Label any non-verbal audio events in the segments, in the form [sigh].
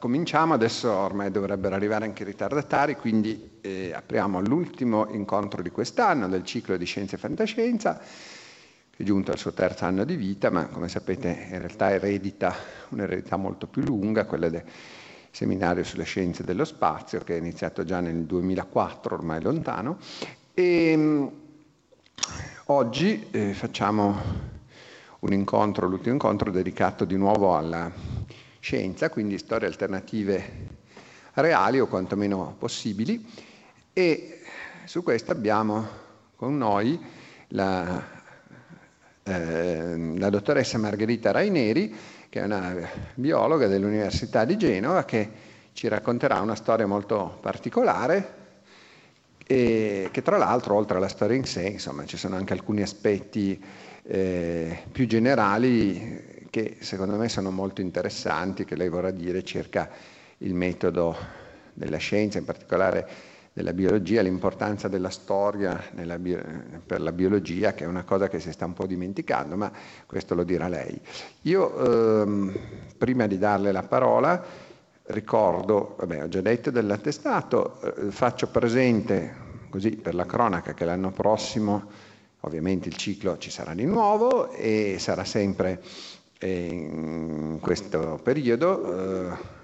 Cominciamo, adesso ormai dovrebbero arrivare anche i ritardatari, quindi eh, apriamo l'ultimo incontro di quest'anno del ciclo di Scienza e Fantascienza, che è giunto al suo terzo anno di vita, ma come sapete in realtà eredita un'eredità molto più lunga, quella del seminario sulle scienze dello spazio, che è iniziato già nel 2004, ormai lontano, e mh, oggi eh, facciamo un incontro, l'ultimo incontro dedicato di nuovo alla scienza, quindi storie alternative reali o quantomeno possibili. E su questo abbiamo con noi la, eh, la dottoressa Margherita Raineri, che è una biologa dell'Università di Genova, che ci racconterà una storia molto particolare e che tra l'altro oltre alla storia in sé, insomma, ci sono anche alcuni aspetti eh, più generali che secondo me sono molto interessanti, che lei vorrà dire circa il metodo della scienza, in particolare della biologia, l'importanza della storia bio- per la biologia, che è una cosa che si sta un po' dimenticando, ma questo lo dirà lei. Io, ehm, prima di darle la parola, ricordo, vabbè, ho già detto dell'attestato, eh, faccio presente, così per la cronaca, che l'anno prossimo ovviamente il ciclo ci sarà di nuovo e sarà sempre eh, in questo periodo. Eh,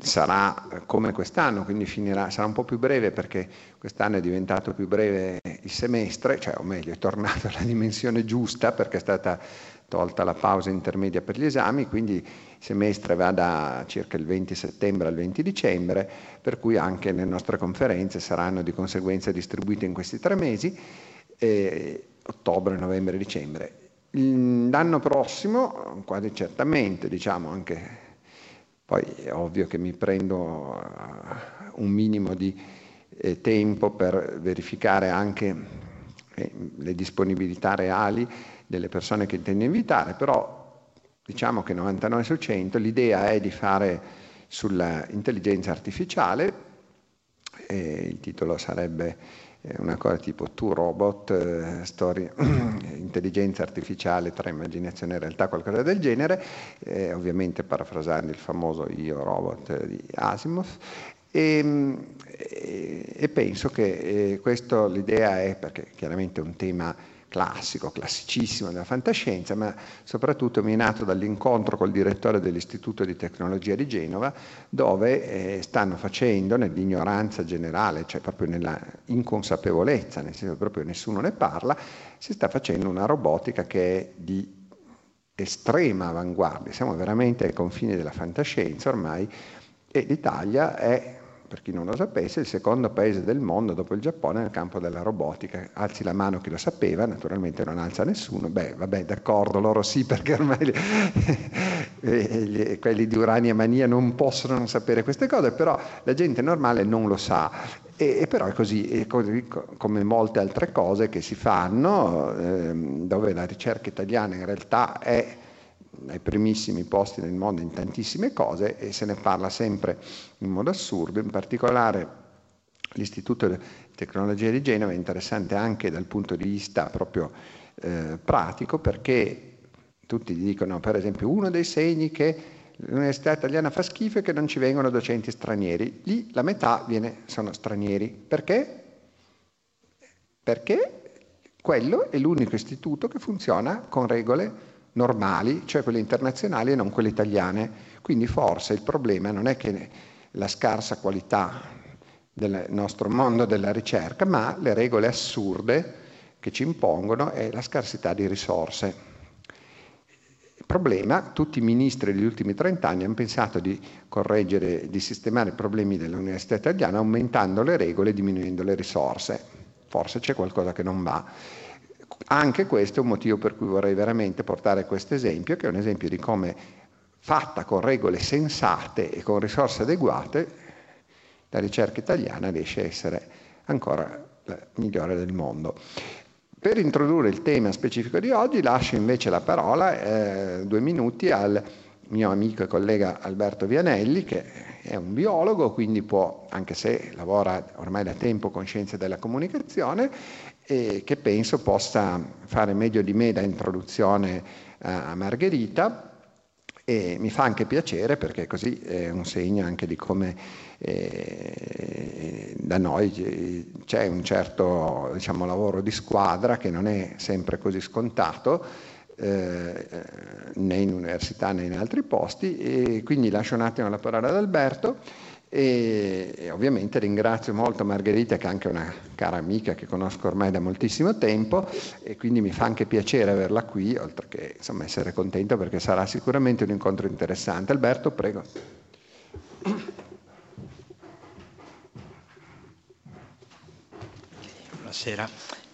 sarà come quest'anno, quindi finirà, sarà un po' più breve perché quest'anno è diventato più breve il semestre, cioè o meglio è tornato alla dimensione giusta perché è stata tolta la pausa intermedia per gli esami, quindi il semestre va da circa il 20 settembre al 20 dicembre, per cui anche le nostre conferenze saranno di conseguenza distribuite in questi tre mesi, eh, ottobre, novembre e dicembre. L'anno prossimo, quasi certamente, diciamo anche, poi è ovvio che mi prendo eh, un minimo di eh, tempo per verificare anche eh, le disponibilità reali delle persone che intendo invitare, però diciamo che 99 su 100 l'idea è di fare sull'intelligenza artificiale, il titolo sarebbe una cosa tipo tu robot, eh, storia, [clears throat] intelligenza artificiale tra immaginazione e realtà, qualcosa del genere, eh, ovviamente parafrasando il famoso io robot di Asimov. E, e, e penso che eh, questo l'idea è, perché chiaramente è un tema classico, classicissimo della fantascienza, ma soprattutto mi è nato dall'incontro col direttore dell'Istituto di Tecnologia di Genova, dove eh, stanno facendo nell'ignoranza generale, cioè proprio nella inconsapevolezza, nel senso che proprio nessuno ne parla, si sta facendo una robotica che è di estrema avanguardia, siamo veramente ai confini della fantascienza ormai e l'Italia è per chi non lo sapesse, il secondo paese del mondo dopo il Giappone nel campo della robotica. Alzi la mano chi lo sapeva, naturalmente non alza nessuno. Beh, vabbè, d'accordo, loro sì, [laughs] perché ormai quelli di Urania Mania non possono non sapere queste cose, però la gente normale non lo sa. E, e però è così, è così, come molte altre cose che si fanno, eh, dove la ricerca italiana in realtà è ai primissimi posti nel mondo in tantissime cose e se ne parla sempre in modo assurdo, in particolare l'Istituto di Tecnologia di Genova è interessante anche dal punto di vista proprio eh, pratico perché tutti dicono per esempio uno dei segni che l'università italiana fa schifo è che non ci vengono docenti stranieri, lì la metà viene, sono stranieri, perché? Perché quello è l'unico istituto che funziona con regole normali, cioè quelle internazionali e non quelle italiane. Quindi forse il problema non è che la scarsa qualità del nostro mondo della ricerca, ma le regole assurde che ci impongono e la scarsità di risorse. Problema, tutti i ministri degli ultimi 30 anni hanno pensato di correggere, di sistemare i problemi dell'università italiana aumentando le regole e diminuendo le risorse. Forse c'è qualcosa che non va. Anche questo è un motivo per cui vorrei veramente portare questo esempio, che è un esempio di come fatta con regole sensate e con risorse adeguate, la ricerca italiana riesce a essere ancora la migliore del mondo. Per introdurre il tema specifico di oggi lascio invece la parola, eh, due minuti, al mio amico e collega Alberto Vianelli, che è un biologo, quindi può, anche se lavora ormai da tempo con scienze della comunicazione, e che penso possa fare meglio di me da introduzione a Margherita. E mi fa anche piacere perché così è un segno anche di come eh, da noi c'è un certo diciamo, lavoro di squadra che non è sempre così scontato eh, né in università né in altri posti. E quindi lascio un attimo la parola ad Alberto e, e, ovviamente ringrazio molto Margherita che è anche una cara amica che conosco ormai da moltissimo tempo e quindi mi fa anche piacere averla qui, oltre che insomma, essere contento perché sarà sicuramente un incontro interessante. Alberto, prego. Buonasera,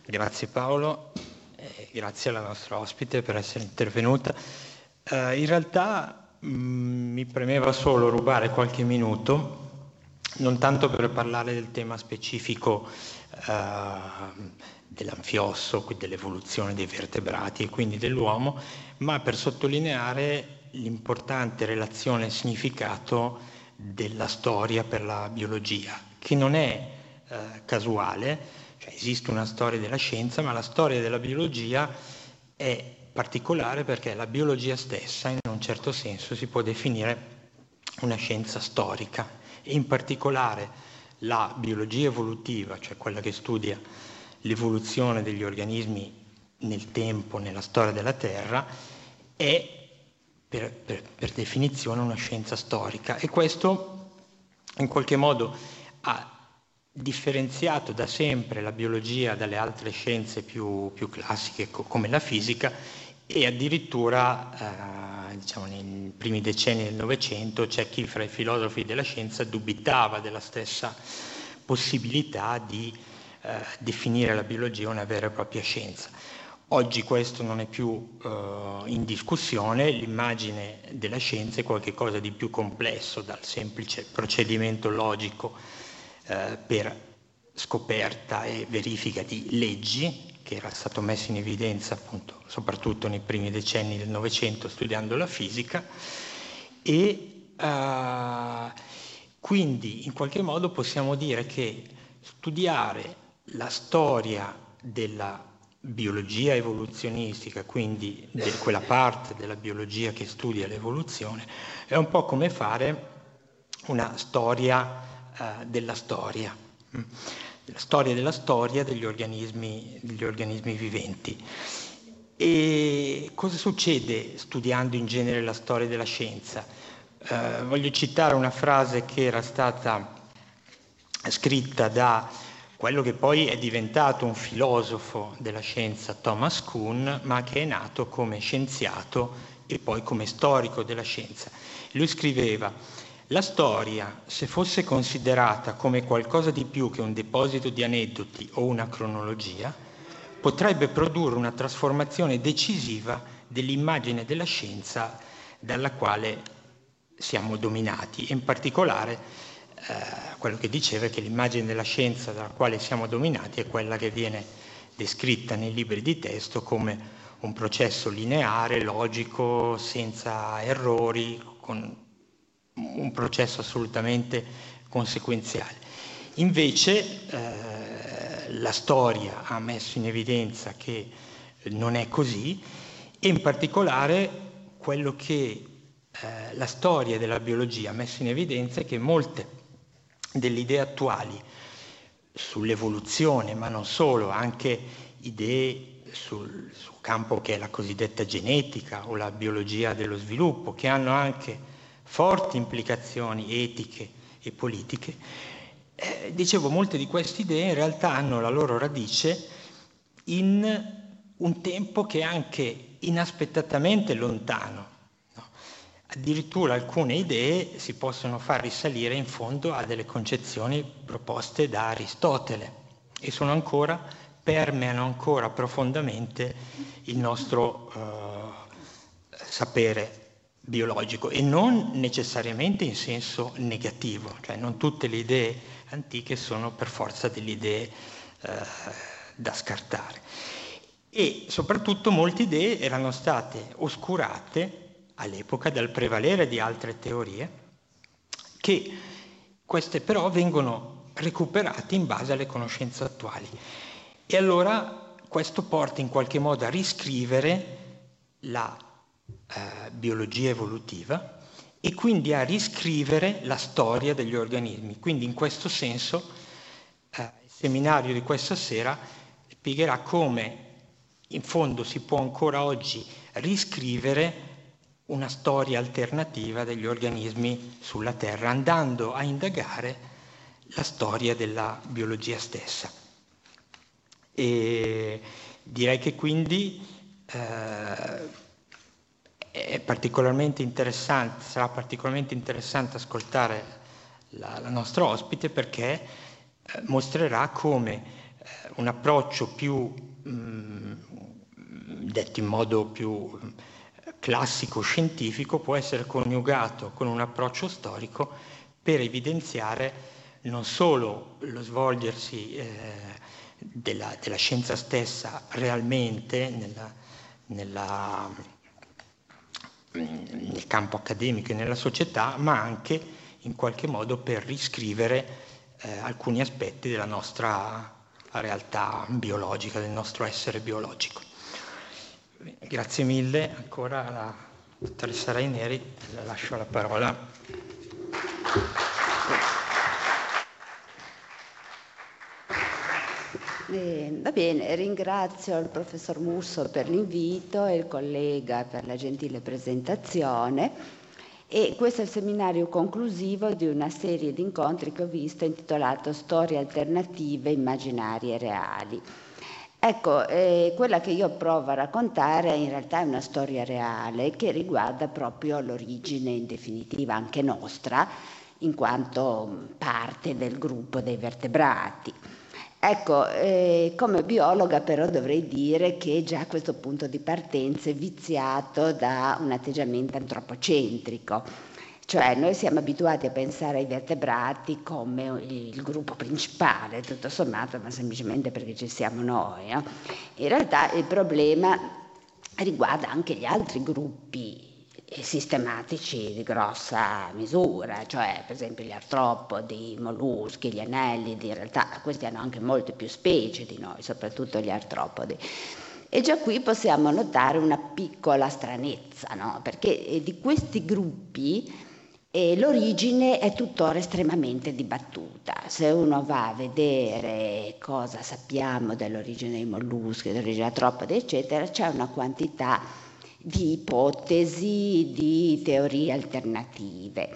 grazie Paolo, eh, grazie alla nostra ospite per essere intervenuta. Eh, in realtà mh, mm, mi premeva solo rubare qualche minuto non tanto per parlare del tema specifico eh, dell'anfiosso, dell'evoluzione dei vertebrati e quindi dell'uomo, ma per sottolineare l'importante relazione e significato della storia per la biologia, che non è eh, casuale, cioè esiste una storia della scienza, ma la storia della biologia è particolare perché la biologia stessa in un certo senso si può definire una scienza storica in particolare la biologia evolutiva, cioè quella che studia l'evoluzione degli organismi nel tempo, nella storia della Terra, è per, per, per definizione una scienza storica. E questo in qualche modo ha differenziato da sempre la biologia dalle altre scienze più, più classiche come la fisica e addirittura eh, diciamo, nei primi decenni del Novecento c'è chi fra i filosofi della scienza dubitava della stessa possibilità di eh, definire la biologia una vera e propria scienza. Oggi questo non è più eh, in discussione, l'immagine della scienza è qualcosa di più complesso dal semplice procedimento logico eh, per scoperta e verifica di leggi, che era stato messo in evidenza appunto soprattutto nei primi decenni del Novecento studiando la fisica, e eh, quindi in qualche modo possiamo dire che studiare la storia della biologia evoluzionistica, quindi di quella parte della biologia che studia l'evoluzione, è un po' come fare una storia eh, della storia, mm. La storia della storia degli organismi, degli organismi viventi. E cosa succede studiando in genere la storia della scienza? Eh, voglio citare una frase che era stata scritta da quello che poi è diventato un filosofo della scienza, Thomas Kuhn, ma che è nato come scienziato e poi come storico della scienza. Lui scriveva, la storia, se fosse considerata come qualcosa di più che un deposito di aneddoti o una cronologia, potrebbe produrre una trasformazione decisiva dell'immagine della scienza dalla quale siamo dominati, in particolare eh, quello che diceva è che l'immagine della scienza dalla quale siamo dominati è quella che viene descritta nei libri di testo come un processo lineare, logico, senza errori, con un processo assolutamente conseguenziale. Invece eh, la storia ha messo in evidenza che non è così e in particolare quello che eh, la storia della biologia ha messo in evidenza è che molte delle idee attuali sull'evoluzione, ma non solo, anche idee sul, sul, campo che è la cosiddetta genetica o la biologia dello sviluppo, che hanno anche forti implicazioni etiche e politiche. Eh, dicevo, molte di queste idee in realtà hanno la loro radice in un tempo che è anche inaspettatamente lontano Addirittura alcune idee si possono far risalire in fondo a delle concezioni proposte da Aristotele e sono ancora, permeano ancora profondamente il nostro eh, sapere biologico e non necessariamente in senso negativo, cioè non tutte le idee antiche sono per forza delle idee eh, da scartare. E soprattutto molte idee erano state oscurate all'epoca dal prevalere di altre teorie, che queste però vengono recuperate in base alle conoscenze attuali. E allora questo porta in qualche modo a riscrivere la eh, biologia evolutiva e quindi a riscrivere la storia degli organismi. Quindi in questo senso eh, il seminario di questa sera spiegherà come in fondo si può ancora oggi riscrivere una storia alternativa degli organismi sulla Terra, andando a indagare la storia della biologia stessa. E direi che quindi eh, particolarmente interessante, sarà particolarmente interessante ascoltare la, la nostra ospite perché eh, mostrerà come eh, un approccio più, mm, detto in modo più classico scientifico può essere coniugato con un approccio storico per evidenziare non solo lo svolgersi eh, della, della, scienza stessa realmente nella, nella, nel campo accademico e nella società, ma anche in qualche modo per riscrivere eh, alcuni aspetti della nostra realtà biologica, del nostro essere biologico. Grazie mille ancora alla dottoressa Raineri, le lascio la parola. Eh, va bene, ringrazio il professor Musso per l'invito e il collega per la gentile presentazione. E questo è il seminario conclusivo di una serie di incontri che ho visto intitolato Storie alternative, immaginarie e reali. Ecco, eh, quella che io provo a raccontare in realtà è una storia reale che riguarda proprio l'origine in definitiva anche nostra, in quanto parte del gruppo dei vertebrati. Ecco, eh, come biologa però dovrei dire che già questo punto di partenza è viziato da un atteggiamento antropocentrico. Cioè noi siamo abituati a pensare ai vertebrati come il gruppo principale, tutto sommato, ma semplicemente perché ci siamo noi. No? In realtà il problema riguarda anche gli altri gruppi sistematici di grossa misura, cioè per esempio gli artropodi, i molluschi, gli anellidi, in realtà questi hanno anche molte più specie di noi, soprattutto gli artropodi. E già qui possiamo notare una piccola stranezza, no? perché eh, di questi gruppi eh, l'origine è tuttora estremamente dibattuta. Se uno va a vedere cosa sappiamo dell'origine dei molluschi, dell'origine artropodi, eccetera, c'è una quantità di ipotesi, di teorie alternative,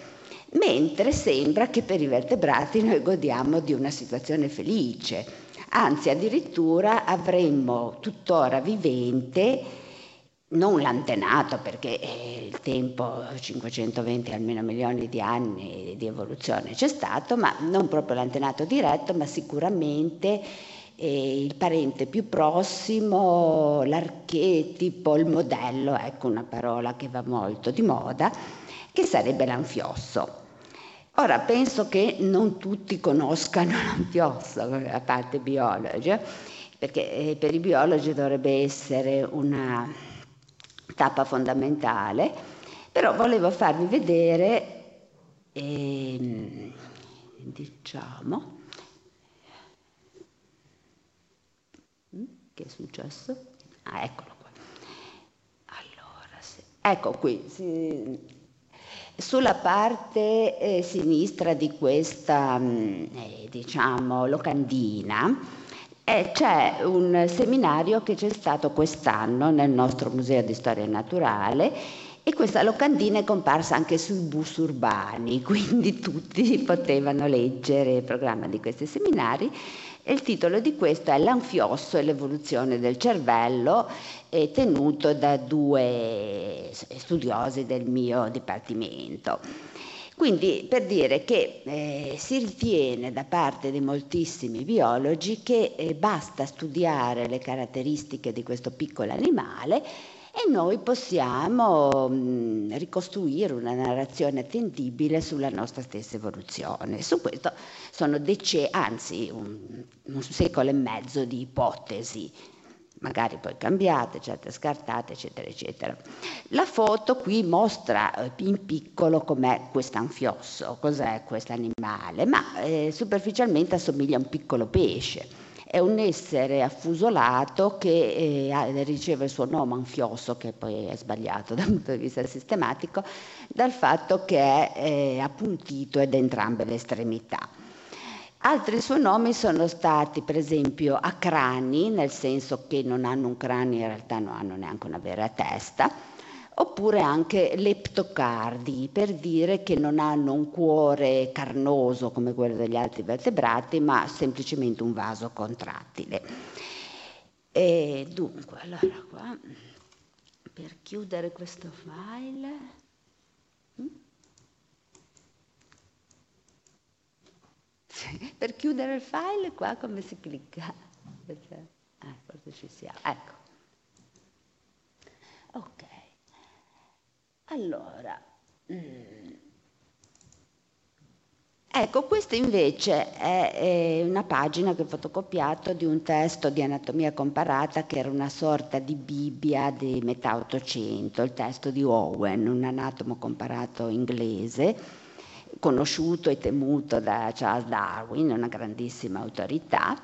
mentre sembra che per i vertebrati noi godiamo di una situazione felice, anzi addirittura avremmo tuttora vivente non l'antenato perché eh, il tempo 520 almeno milioni di anni di evoluzione c'è stato, ma non proprio l'antenato diretto, ma sicuramente eh, il parente più prossimo, l'archetipo, il modello, ecco una parola che va molto di moda, che sarebbe l'anfiosso. Ora penso che non tutti conoscano [laughs] l'anfiosso, a parte i biologi, eh, perché eh, per i biologi dovrebbe essere una tappa fondamentale, però volevo farvi vedere, eh, diciamo, Che è successo? Ah, eccolo qua. Allora, sì. ecco qui, sì. sulla parte eh, sinistra di questa, mm, eh, diciamo, locandina, eh, c'è un seminario che c'è stato quest'anno nel nostro Museo di Storia Naturale e questa locandina è comparsa anche sui bus urbani, [laughs] quindi tutti potevano leggere il programma di questi seminari il titolo di questo è L'anfiosso e l'evoluzione del cervello, tenuto da due studiosi del mio dipartimento. Quindi per dire che eh, si ritiene da parte di moltissimi biologi che eh, basta studiare le caratteristiche di questo piccolo animale e noi possiamo mh, ricostruire una narrazione attendibile sulla nostra stessa evoluzione. Su questo sono decenni, anzi un, un secolo e mezzo di ipotesi magari poi cambiate, certe scartate, eccetera, eccetera. La foto qui mostra eh, in piccolo com'è quest'anfiosso, cos'è questo animale, ma eh, superficialmente assomiglia a un piccolo pesce è un essere affusolato che eh, riceve il suo nome anfioso, che poi è sbagliato [laughs] dal punto di vista sistematico, dal fatto che è eh, appuntito ed entrambe le estremità. Altri suoi nomi sono stati per esempio acrani, nel senso che non hanno un cranio, in realtà non hanno neanche una vera testa, oppure anche leptocardi, per dire che non hanno un cuore carnoso come quello degli altri vertebrati, ma semplicemente un vaso contrattile. E dunque, allora qua, per chiudere questo file... per chiudere il file qua come si clicca? Ah, forse ci siamo. Ecco. Ok. Allora, mm. ecco, questa invece è, è, una pagina che ho fotocopiato di un testo di anatomia comparata che era una sorta di Bibbia di metà Ottocento, il testo di Owen, un anatomo comparato inglese, conosciuto e temuto da Charles Darwin, una grandissima autorità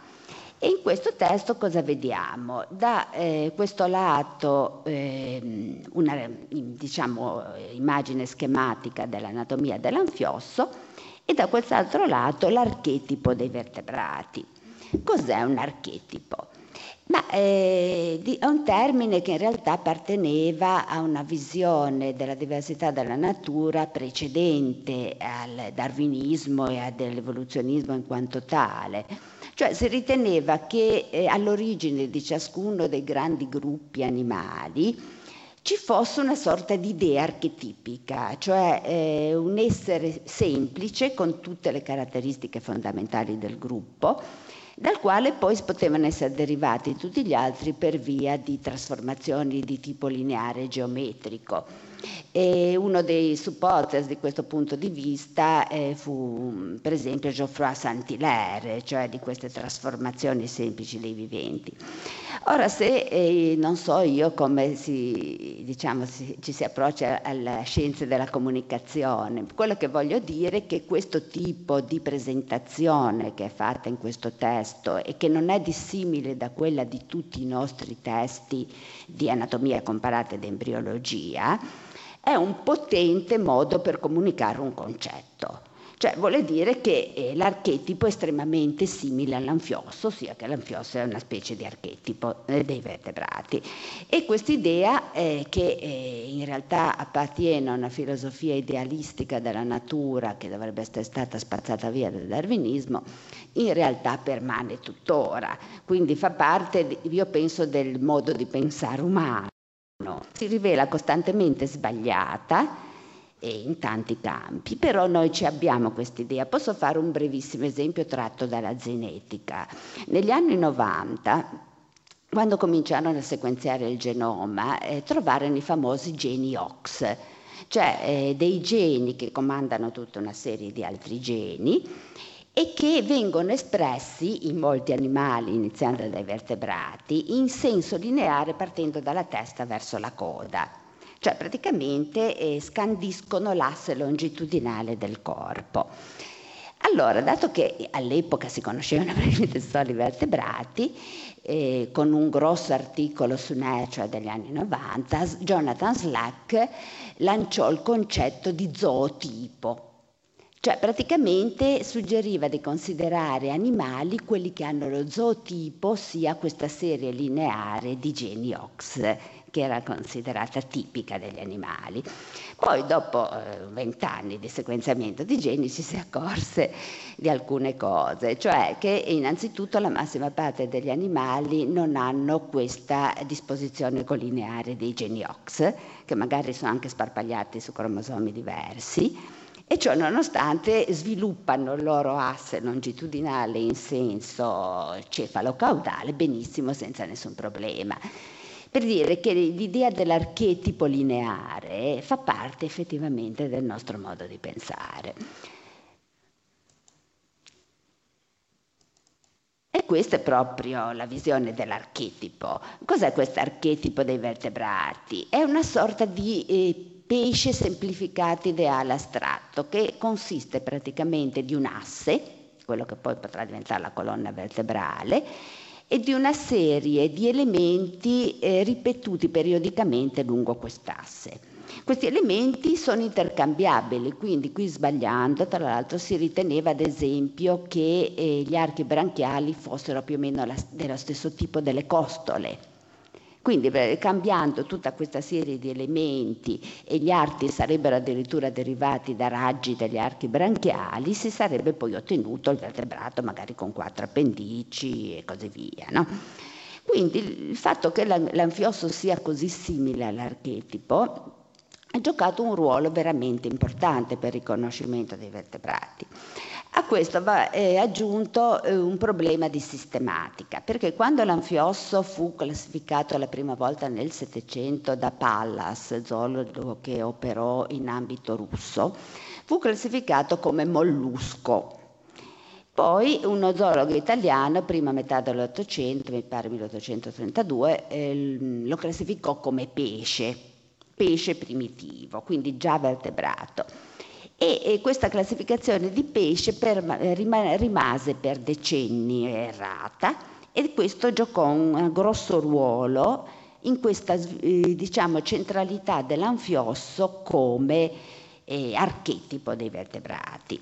e in questo testo cosa vediamo? Da eh, questo lato eh, una diciamo, immagine schematica dell'anatomia dell'anfiosso e da quest'altro lato l'archetipo dei vertebrati. Cos'è un archetipo? Ma eh, è un termine che in realtà apparteneva a una visione della diversità della natura precedente al darwinismo e all'evoluzionismo in quanto tale. Cioè si riteneva che eh, all'origine di ciascuno dei grandi gruppi animali ci fosse una sorta di idea archetipica, cioè eh, un essere semplice con tutte le caratteristiche fondamentali del gruppo, dal quale poi potevano essere derivati tutti gli altri per via di trasformazioni di tipo lineare geometrico. E uno dei supporters di questo punto di vista eh, fu per esempio Geoffroy Saint-Hilaire, cioè di queste trasformazioni semplici dei viventi. Ora se eh, non so io come si, diciamo, si, ci si approccia alla scienza della comunicazione, quello che voglio dire è che questo tipo di presentazione che è fatta in questo testo e che non è dissimile da quella di tutti i nostri testi di anatomia comparata ed embriologia, è un potente modo per comunicare un concetto. Cioè vuole dire che eh, l'archetipo è estremamente simile all'anfiosso, ossia che l'anfiosso è una specie di archetipo eh, dei vertebrati. E quest'idea, eh, che eh, in realtà appartiene a una filosofia idealistica della natura che dovrebbe essere stata spazzata via dal darwinismo, in realtà permane tuttora. Quindi fa parte, io penso, del modo di pensare umano. Si rivela costantemente sbagliata in tanti campi, però noi ci abbiamo quest'idea. Posso fare un brevissimo esempio tratto dalla genetica. Negli anni 90 quando cominciarono a sequenziare il genoma, eh, trovarono i famosi geni OX, cioè eh, dei geni che comandano tutta una serie di altri geni e che vengono espressi in molti animali, iniziando dai vertebrati, in senso lineare partendo dalla testa verso la coda cioè praticamente eh, scandiscono l'asse longitudinale del corpo. Allora, dato che all'epoca si conoscevano [laughs] praticamente solo i vertebrati, eh, con un grosso articolo su Nature degli anni 90, Jonathan Slack lanciò il concetto di zootipo, cioè praticamente suggeriva di considerare animali quelli che hanno lo zootipo, ossia questa serie lineare di geni OX che era considerata tipica degli animali. Poi dopo eh, vent'anni eh, di sequenziamento di geni ci si accorse di alcune cose, cioè che innanzitutto la massima parte degli animali non hanno questa disposizione colineare dei geni OX, che magari sono anche sparpagliati su cromosomi diversi, e ciò nonostante sviluppano il loro asse longitudinale in senso cefalo-caudale benissimo senza nessun problema. Per dire che l'idea dell'archetipo lineare fa parte effettivamente del nostro modo di pensare. E questa è proprio la visione dell'archetipo. Cos'è questo archetipo dei vertebrati? È una sorta di eh, pesce semplificato ideale astratto che consiste praticamente di un asse, quello che poi potrà diventare la colonna vertebrale, e di una serie di elementi eh, ripetuti periodicamente lungo quest'asse. Questi elementi sono intercambiabili, quindi qui sbagliando, tra l'altro si riteneva ad esempio che eh, gli archi branchiali fossero più o meno la, dello stesso tipo delle costole, quindi cambiando tutta questa serie di elementi e gli arti sarebbero addirittura derivati da raggi degli archi branchiali, si sarebbe poi ottenuto il vertebrato magari con quattro appendici e così via. No? Quindi il fatto che l'anfiosso sia così simile all'archetipo ha giocato un ruolo veramente importante per il riconoscimento dei vertebrati. A questo va eh, aggiunto eh, un problema di sistematica, perché quando l'anfiosso fu classificato la prima volta nel Settecento da Pallas, zoologo che operò in ambito russo, fu classificato come mollusco. Poi uno zoologo italiano, prima metà dell'Ottocento, mi pare 1832, eh, lo classificò come pesce, pesce primitivo, quindi già vertebrato e, questa classificazione di pesce per, rima, rimase per decenni errata e questo giocò un grosso ruolo in questa eh, diciamo, centralità dell'anfiosso come eh, archetipo dei vertebrati.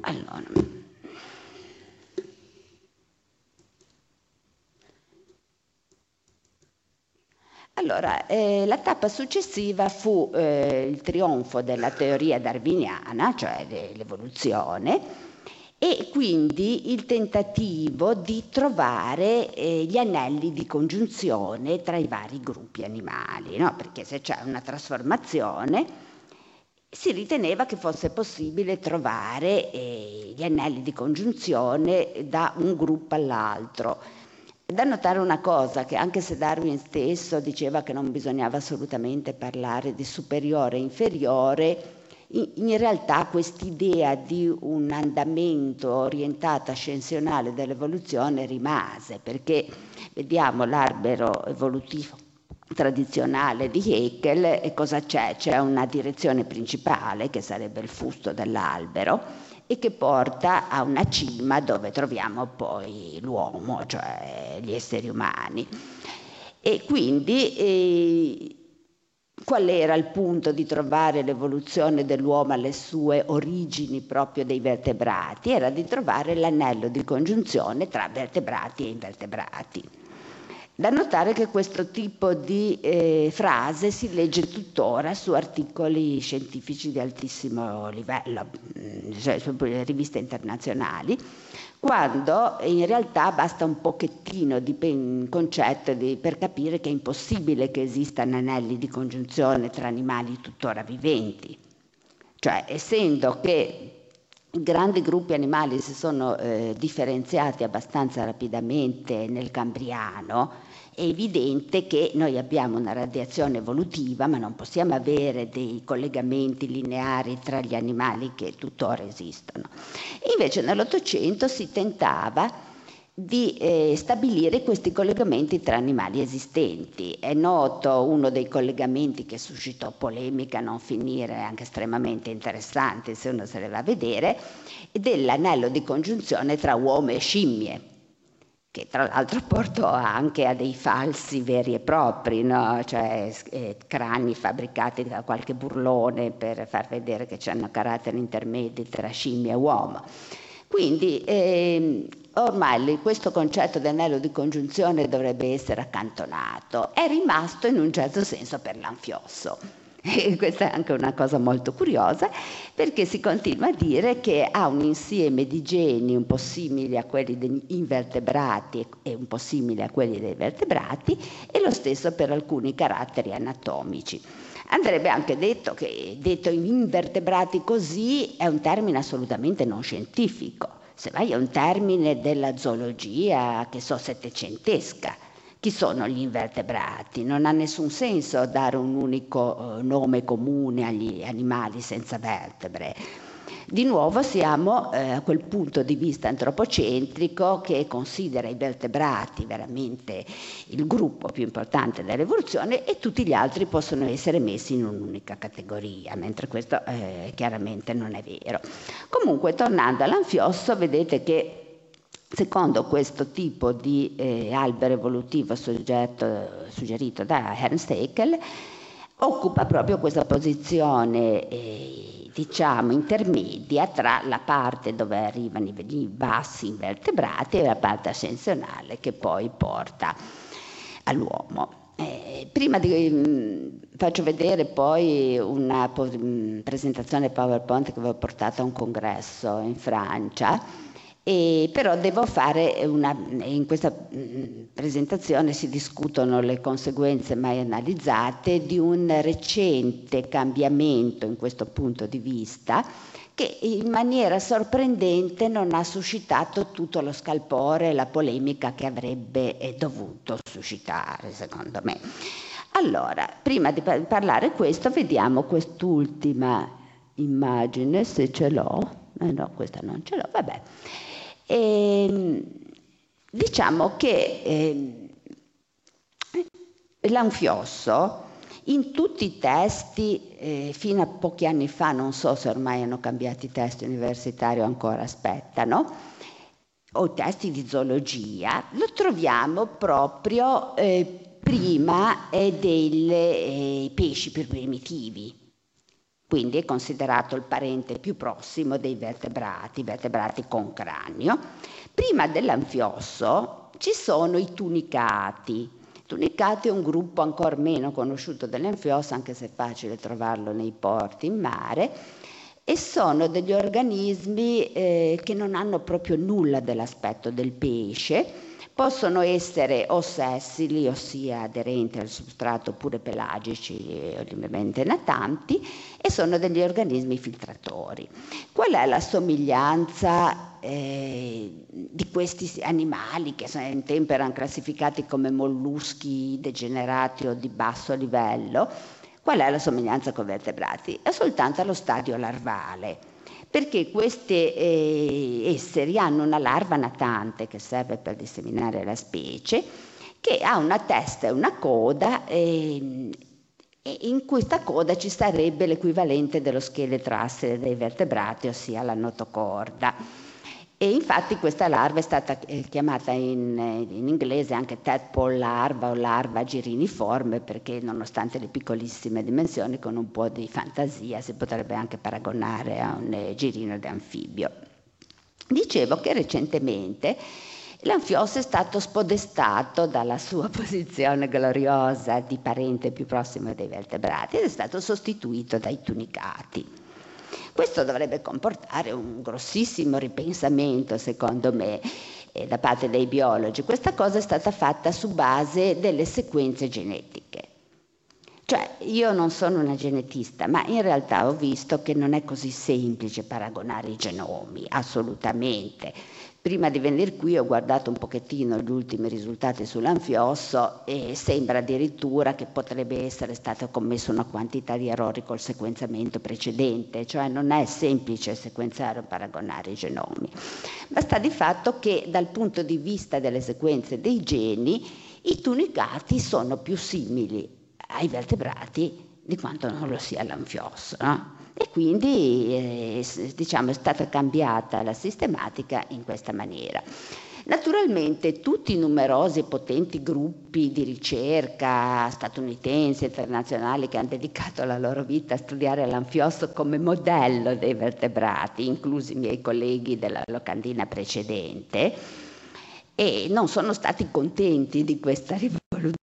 Allora, Allora, eh, la tappa successiva fu eh, il trionfo della teoria darwiniana, cioè l'evoluzione, e quindi il tentativo di trovare eh, gli anelli di congiunzione tra i vari gruppi animali, no? perché se c'è una trasformazione si riteneva che fosse possibile trovare eh, gli anelli di congiunzione da un gruppo all'altro. Da notare una cosa, che anche se Darwin stesso diceva che non bisognava assolutamente parlare di superiore e inferiore, in realtà quest'idea di un andamento orientato ascensionale dell'evoluzione rimase, perché vediamo l'albero evolutivo tradizionale di Haeckel e cosa c'è? C'è una direzione principale che sarebbe il fusto dell'albero e che porta a una cima dove troviamo poi l'uomo, cioè gli esseri umani. E quindi eh, qual era il punto di trovare l'evoluzione dell'uomo alle sue origini proprio dei vertebrati? Era di trovare l'anello di congiunzione tra vertebrati e invertebrati. Da notare che questo tipo di eh, frase si legge tuttora su articoli scientifici di altissimo livello, mm, cioè su riviste internazionali, quando in realtà basta un pochettino di concetto di, per capire che è impossibile che esistano anelli di congiunzione tra animali tuttora viventi. Cioè, essendo che grandi gruppi animali si sono eh, differenziati abbastanza rapidamente nel Cambriano, è evidente che noi abbiamo una radiazione evolutiva, ma non possiamo avere dei collegamenti lineari tra gli animali che tuttora esistono. Invece nell'Ottocento si tentava di eh, stabilire questi collegamenti tra animali esistenti. È noto uno dei collegamenti che suscitò polemica a non finire, anche estremamente interessante se uno se ne va a vedere, dell'anello di congiunzione tra uomo e scimmie che tra l'altro portò anche a dei falsi veri e propri, no? cioè eh, crani fabbricati da qualche burlone per far vedere che c'hanno caratteri intermedi tra scimmia e uomo. Quindi eh, ormai questo concetto di anello di congiunzione dovrebbe essere accantonato, è rimasto in un certo senso per l'anfiosso. [laughs] E questa è anche una cosa molto curiosa perché si continua a dire che ha un insieme di geni un po' simili a quelli degli invertebrati e un po' simili a quelli dei vertebrati e lo stesso per alcuni caratteri anatomici. Andrebbe anche detto che detto invertebrati così è un termine assolutamente non scientifico. Se vai a un termine della zoologia, che so, settecentesca, chi sono gli invertebrati? Non ha nessun senso dare un unico eh, nome comune agli animali senza vertebre. Di nuovo siamo eh, a quel punto di vista antropocentrico che considera i vertebrati veramente il gruppo più importante dell'evoluzione e tutti gli altri possono essere messi in un'unica categoria, mentre questo eh, chiaramente non è vero. Comunque, tornando all'anfiosso, vedete che Secondo questo tipo di eh, albero evolutivo soggetto, suggerito da Ernst Haeckel, occupa proprio questa posizione, eh, diciamo, intermedia tra la parte dove arrivano i, i bassi invertebrati e la parte ascensionale che poi porta all'uomo. Eh, prima di, mh, mm, faccio vedere poi una po- mh, mm, presentazione PowerPoint che avevo portato a un congresso in Francia e però devo fare una, in questa mm, presentazione si discutono le conseguenze mai analizzate di un recente cambiamento in questo punto di vista che in maniera sorprendente non ha suscitato tutto lo scalpore e la polemica che avrebbe eh, dovuto suscitare, secondo me. Allora, prima di parlare questo, vediamo quest'ultima immagine, se ce l'ho. Eh no, questa non ce l'ho, vabbè. E, ehm, diciamo che eh, l'anfiosso in tutti i testi, eh, fino a pochi anni fa, non so se ormai hanno cambiato i testi universitari o ancora aspettano, o testi di zoologia, lo troviamo proprio eh, prima eh, dei eh, pesci più primitivi quindi è considerato il parente più prossimo dei vertebrati, vertebrati con cranio. Prima dell'anfiosso ci sono i tunicati. Tunicati è un gruppo ancora meno conosciuto dell'anfiosso, anche se è facile trovarlo nei porti in mare, e sono degli organismi eh, che non hanno proprio nulla dell'aspetto del pesce, possono essere o sessili, ossia aderenti al substrato, oppure pelagici, ovviamente natanti, e sono degli organismi filtratori. Qual è la somiglianza eh, di questi animali che in tempo erano classificati come molluschi degenerati o di basso livello? Qual è la somiglianza con i vertebrati? È soltanto allo stadio larvale, perché questi eh, esseri hanno una larva natante che serve per disseminare la specie, che ha una testa e una coda. Eh, e in questa coda ci sarebbe l'equivalente dello scheletro assile dei vertebrati, ossia la notocorda. E infatti questa larva è stata eh, chiamata in, in, inglese anche tadpole larva o larva giriniforme perché nonostante le piccolissime dimensioni con un po' di fantasia si potrebbe anche paragonare a un eh, girino di anfibio. Dicevo che recentemente L'anfiosso è stato spodestato dalla sua [laughs] posizione gloriosa di parente più prossimo dei vertebrati ed è stato sostituito dai tunicati. Questo dovrebbe comportare un grossissimo ripensamento, secondo me, eh, da parte dei biologi. Questa cosa è stata fatta su base delle sequenze genetiche. Cioè, io non sono una genetista, ma in realtà ho visto che non è così semplice paragonare i genomi, assolutamente Prima di venire qui ho guardato un pochettino gli ultimi risultati sull'anfiosso e sembra addirittura che potrebbe essere stata commessa una quantità di errori col sequenziamento precedente, cioè non è semplice sequenziare o paragonare i genomi. Basta di fatto che dal punto di vista delle sequenze dei geni i tunicati sono più simili ai vertebrati di quanto non lo sia l'anfiosso. No? E quindi eh, diciamo, è stata cambiata la sistematica in questa maniera. Naturalmente tutti i numerosi e potenti gruppi di ricerca statunitensi e internazionali che hanno dedicato la loro vita a studiare l'anfiosso come modello dei vertebrati, inclusi i miei colleghi della locandina precedente, e non sono stati contenti di questa rivoluzione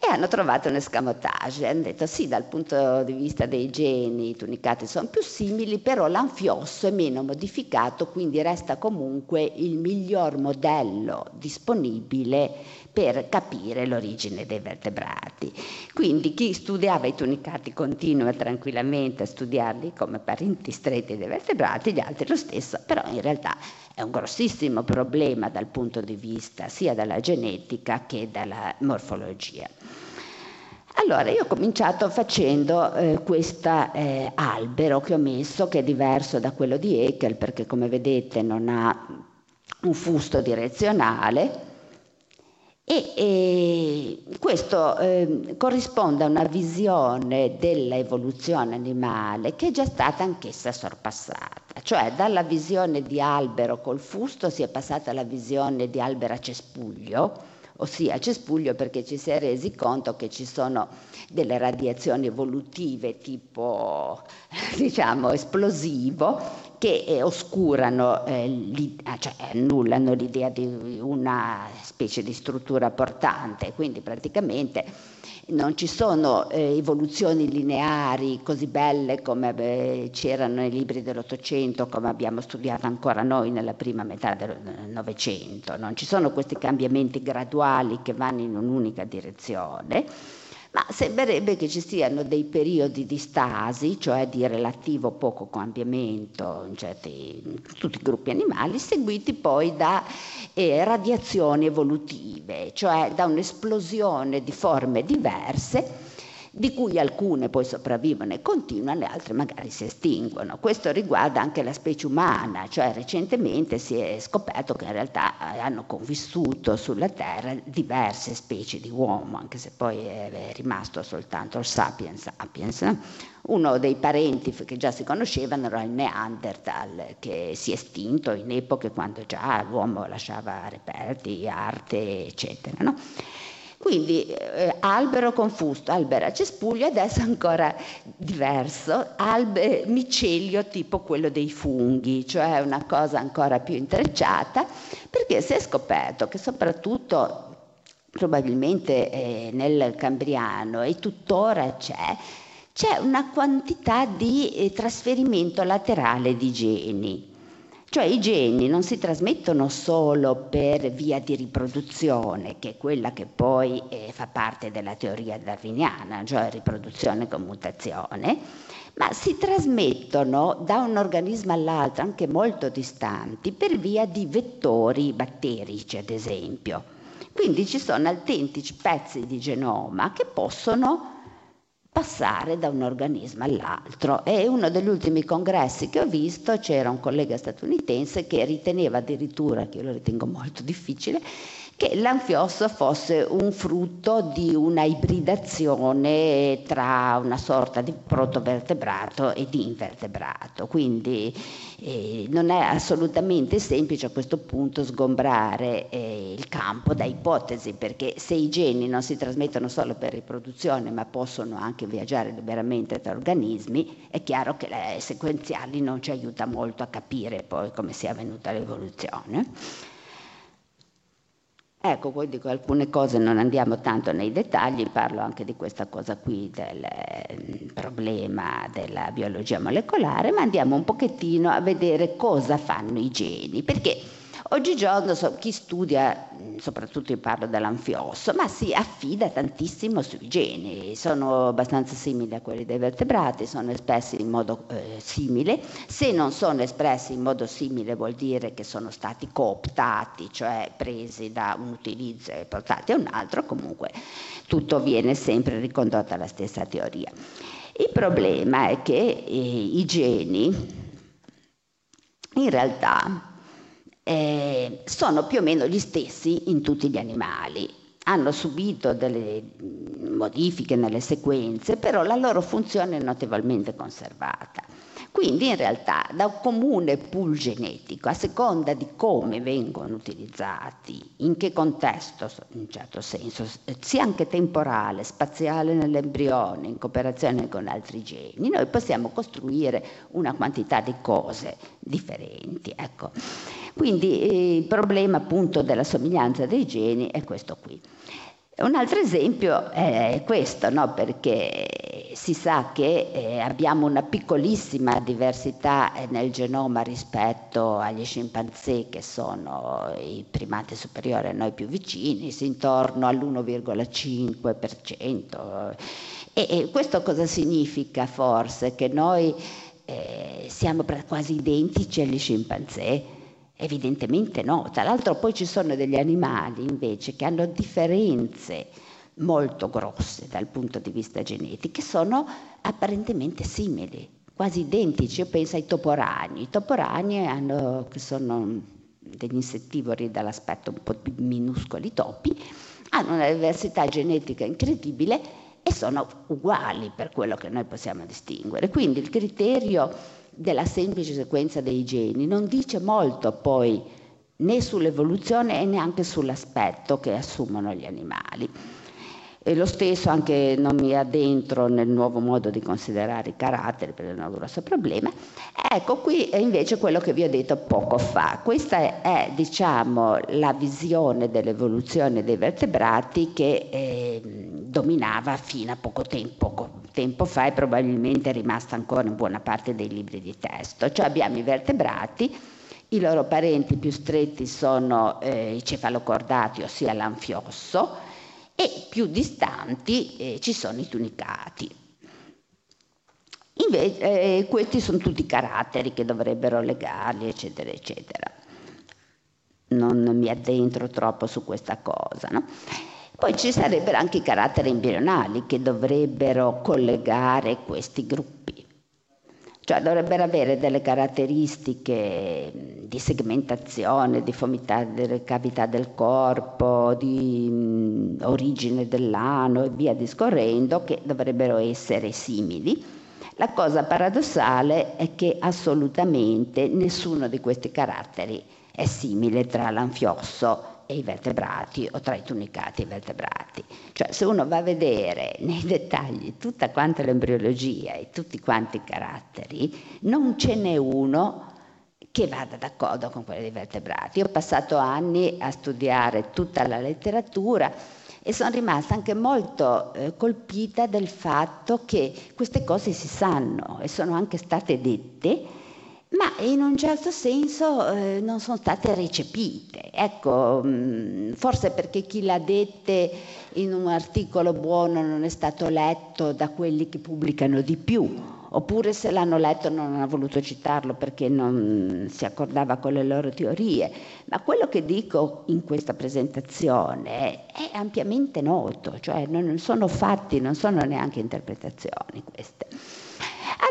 e hanno trovato un escamotage, hanno detto sì dal punto di vista dei geni i tunicati sono più simili, però l'anfiosso è meno modificato, quindi resta comunque il miglior modello disponibile per capire l'origine dei vertebrati. Quindi chi studiava i tunicati continua tranquillamente a studiarli come parenti stretti dei vertebrati, gli altri lo stesso, però in realtà è un grossissimo problema dal punto di vista sia della genetica che della morfologia. Allora, io ho cominciato facendo eh, questo eh, albero che ho messo, che è diverso da quello di Haeckel, perché come vedete non ha un fusto direzionale, e, e questo eh, corrisponde a una visione dell'evoluzione animale che è già stata anch'essa sorpassata, cioè dalla visione di albero col fusto si è passata alla visione di albero a cespuglio, ossia cespuglio perché ci si è resi conto che ci sono delle radiazioni evolutive tipo [laughs] diciamo esplosivo che eh, oscurano, eh, ah, cioè annullano l'idea di una specie di struttura portante, quindi praticamente non ci sono eh, evoluzioni lineari così belle come beh, c'erano nei libri dell'Ottocento, come abbiamo studiato ancora noi nella prima metà del Novecento, non ci sono questi cambiamenti graduali che vanno in un'unica direzione ma sembrerebbe che ci siano dei periodi di stasi, cioè di relativo poco cambiamento in, certi, in tutti i gruppi animali, seguiti poi da eh, radiazioni evolutive, cioè da un'esplosione di forme diverse di cui alcune poi sopravvivono e continuano, le altre magari si estinguono. Questo riguarda anche la specie umana, cioè recentemente si è scoperto che in realtà eh, hanno convissuto sulla Terra diverse specie di uomo, anche se poi è rimasto soltanto il sapiens sapiens. Uno dei parenti che già si conoscevano era il Neanderthal, che si è estinto in epoche quando già l'uomo lasciava reperti, arte, eccetera. No? Quindi eh, albero confusto, albero a cespuglio, adesso ancora diverso, albe, micelio tipo quello dei funghi, cioè una cosa ancora più intrecciata, perché si è scoperto che soprattutto probabilmente eh, nel Cambriano e tuttora c'è, c'è una quantità di eh, trasferimento laterale di geni. Cioè i geni non si trasmettono solo per via di riproduzione, che è quella che poi eh, fa parte della teoria darwiniana, cioè riproduzione con mutazione, ma si trasmettono da un organismo all'altro, anche molto distanti, per via di vettori batterici, ad esempio. Quindi ci sono autentici pezzi di genoma che possono passare da un organismo all'altro. E uno degli ultimi congressi che ho visto c'era un collega statunitense che riteneva addirittura, che io lo ritengo molto difficile, che l'anfiosso fosse un frutto di una ibridazione tra una sorta di protovertebrato e di invertebrato. Quindi eh, non è assolutamente semplice a questo punto sgombrare eh, il campo da ipotesi, perché se i geni non si trasmettono solo per riproduzione, ma possono anche viaggiare liberamente tra organismi, è chiaro che le sequenziali non ci aiuta molto a capire poi come sia avvenuta l'evoluzione. Ecco, poi dico alcune cose, non andiamo tanto nei dettagli, parlo anche di questa cosa qui del eh, problema della biologia molecolare, ma andiamo un pochettino a vedere cosa fanno i geni, perché Oggigiorno so, chi studia, soprattutto io parlo dell'anfiosso, ma si affida tantissimo sui geni, sono abbastanza simili a quelli dei vertebrati, sono espressi in modo eh, simile, se non sono espressi in modo simile vuol dire che sono stati cooptati, cioè presi da un utilizzo e portati a un altro, comunque tutto viene sempre ricondotto alla stessa teoria. Il problema è che eh, i geni in realtà eh, sono più o meno gli stessi in tutti gli animali. Hanno subito delle modifiche nelle sequenze, però la loro funzione è notevolmente conservata. Quindi in realtà da un comune pool genetico, a seconda di come vengono utilizzati, in che contesto in un certo senso, sia anche temporale, spaziale nell'embrione, in cooperazione con altri geni, noi possiamo costruire una quantità di cose differenti. Ecco. Quindi eh, il problema appunto della somiglianza dei geni è questo qui. Un altro esempio è questo, no? perché si sa che eh, abbiamo una piccolissima diversità eh, nel genoma rispetto agli scimpanzé che sono i primati superiori a noi più vicini, intorno all'1,5%. E, questo cosa significa forse? Che noi siamo quasi identici agli scimpanzé? Evidentemente no, tra l'altro poi ci sono degli animali invece che hanno differenze molto grosse dal punto di vista genetico, che sono apparentemente simili, quasi identici. Io penso ai toporani. I toporani hanno, che sono degli insettivori dall'aspetto un po' più minuscoli topi, hanno una diversità genetica incredibile e sono uguali per quello che noi possiamo distinguere. Quindi il criterio della semplice sequenza dei geni non dice molto poi né sull'evoluzione e neanche sull'aspetto che assumono gli animali. E lo stesso anche non mi addentro nel nuovo modo di considerare i caratteri perché è un grosso problema. Ecco qui è invece quello che vi ho detto poco fa. Questa è, è diciamo, la visione dell'evoluzione dei vertebrati che eh, dominava fino a poco tempo, tempo fa e probabilmente è rimasta ancora in buona parte dei libri di testo. Cioè abbiamo i vertebrati, i loro parenti più stretti sono eh, i cefalocordati, ossia l'anfiosso, e più distanti eh, ci sono i tunicati. Invece, eh, questi sono tutti caratteri che dovrebbero legarli, eccetera, eccetera. Non mi addentro troppo su questa cosa. No? Poi ci sarebbero anche i caratteri embrionali che dovrebbero collegare questi gruppi, cioè dovrebbero avere delle caratteristiche di segmentazione, di delle cavità del corpo, di mh, origine dell'ano e via discorrendo, che dovrebbero essere simili. La cosa paradossale è che assolutamente nessuno di questi caratteri è simile tra l'anfiosso e i vertebrati o tra i tunicati e i vertebrati. Cioè se uno va a vedere nei dettagli tutta quanta l'embriologia e tutti quanti i caratteri, non ce n'è uno che vada d'accordo con quelli dei vertebrati. Io ho passato anni a studiare tutta la letteratura e sono rimasta anche molto eh, colpita del fatto che queste cose si sanno e sono anche state dette ma in un certo senso eh, non sono state recepite. Ecco, mh, forse perché chi l'ha dette in un articolo buono non è stato letto da quelli che pubblicano di più, oppure se l'hanno letto non hanno voluto citarlo perché non si accordava con le loro teorie. Ma quello che dico in questa presentazione è ampiamente noto, cioè non sono fatti, non sono neanche interpretazioni queste.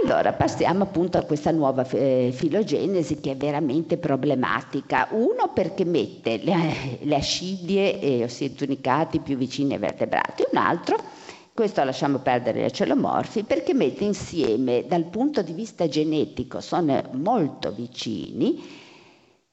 Allora passiamo appunto a questa nuova eh, filogenesi che è veramente problematica. Uno perché mette le, le ascidie, eh, ossia i tunicati più vicini ai vertebrati, un altro questo lasciamo perdere i celomorfi perché mette insieme dal punto di vista genetico sono molto vicini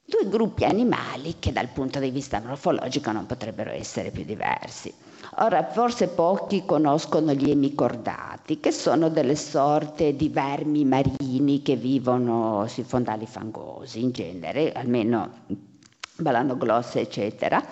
due gruppi animali che dal punto di vista morfologico non potrebbero essere più diversi. Ora, forse pochi conoscono gli emicordati, che sono delle sorte di vermi marini che vivono sui fondali fangosi in genere, almeno balanoglossi, eccetera.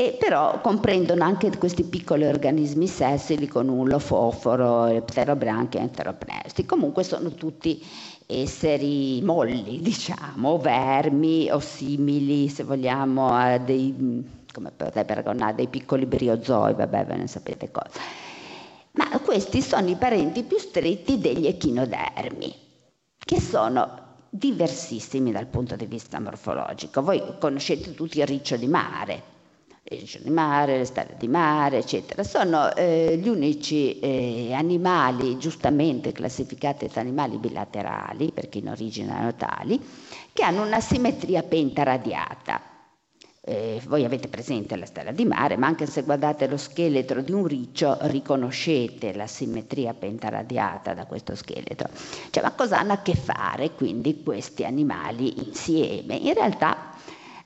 E però comprendono anche questi piccoli organismi sessili con ullo, foforo, pterobranchi e enteropnesti. Comunque sono tutti esseri molli, diciamo, vermi o simili, se vogliamo, a dei come potete paragonare dei piccoli briozoi, vabbè ve ne sapete cosa. Ma questi sono i parenti più stretti degli echinodermi, che sono diversissimi dal punto di vista morfologico. Voi conoscete tutti il riccio di mare, il riccio di mare, le stelle di mare, eccetera. Sono eh, gli unici eh, animali giustamente classificati tra animali bilaterali, perché in origine erano tali, che hanno una simmetria pentaradiata eh, voi avete presente la stella di mare, ma anche se guardate lo scheletro di un riccio riconoscete la simmetria pentaradiata da questo scheletro. Cioè, ma cosa hanno a che fare quindi questi animali insieme? In realtà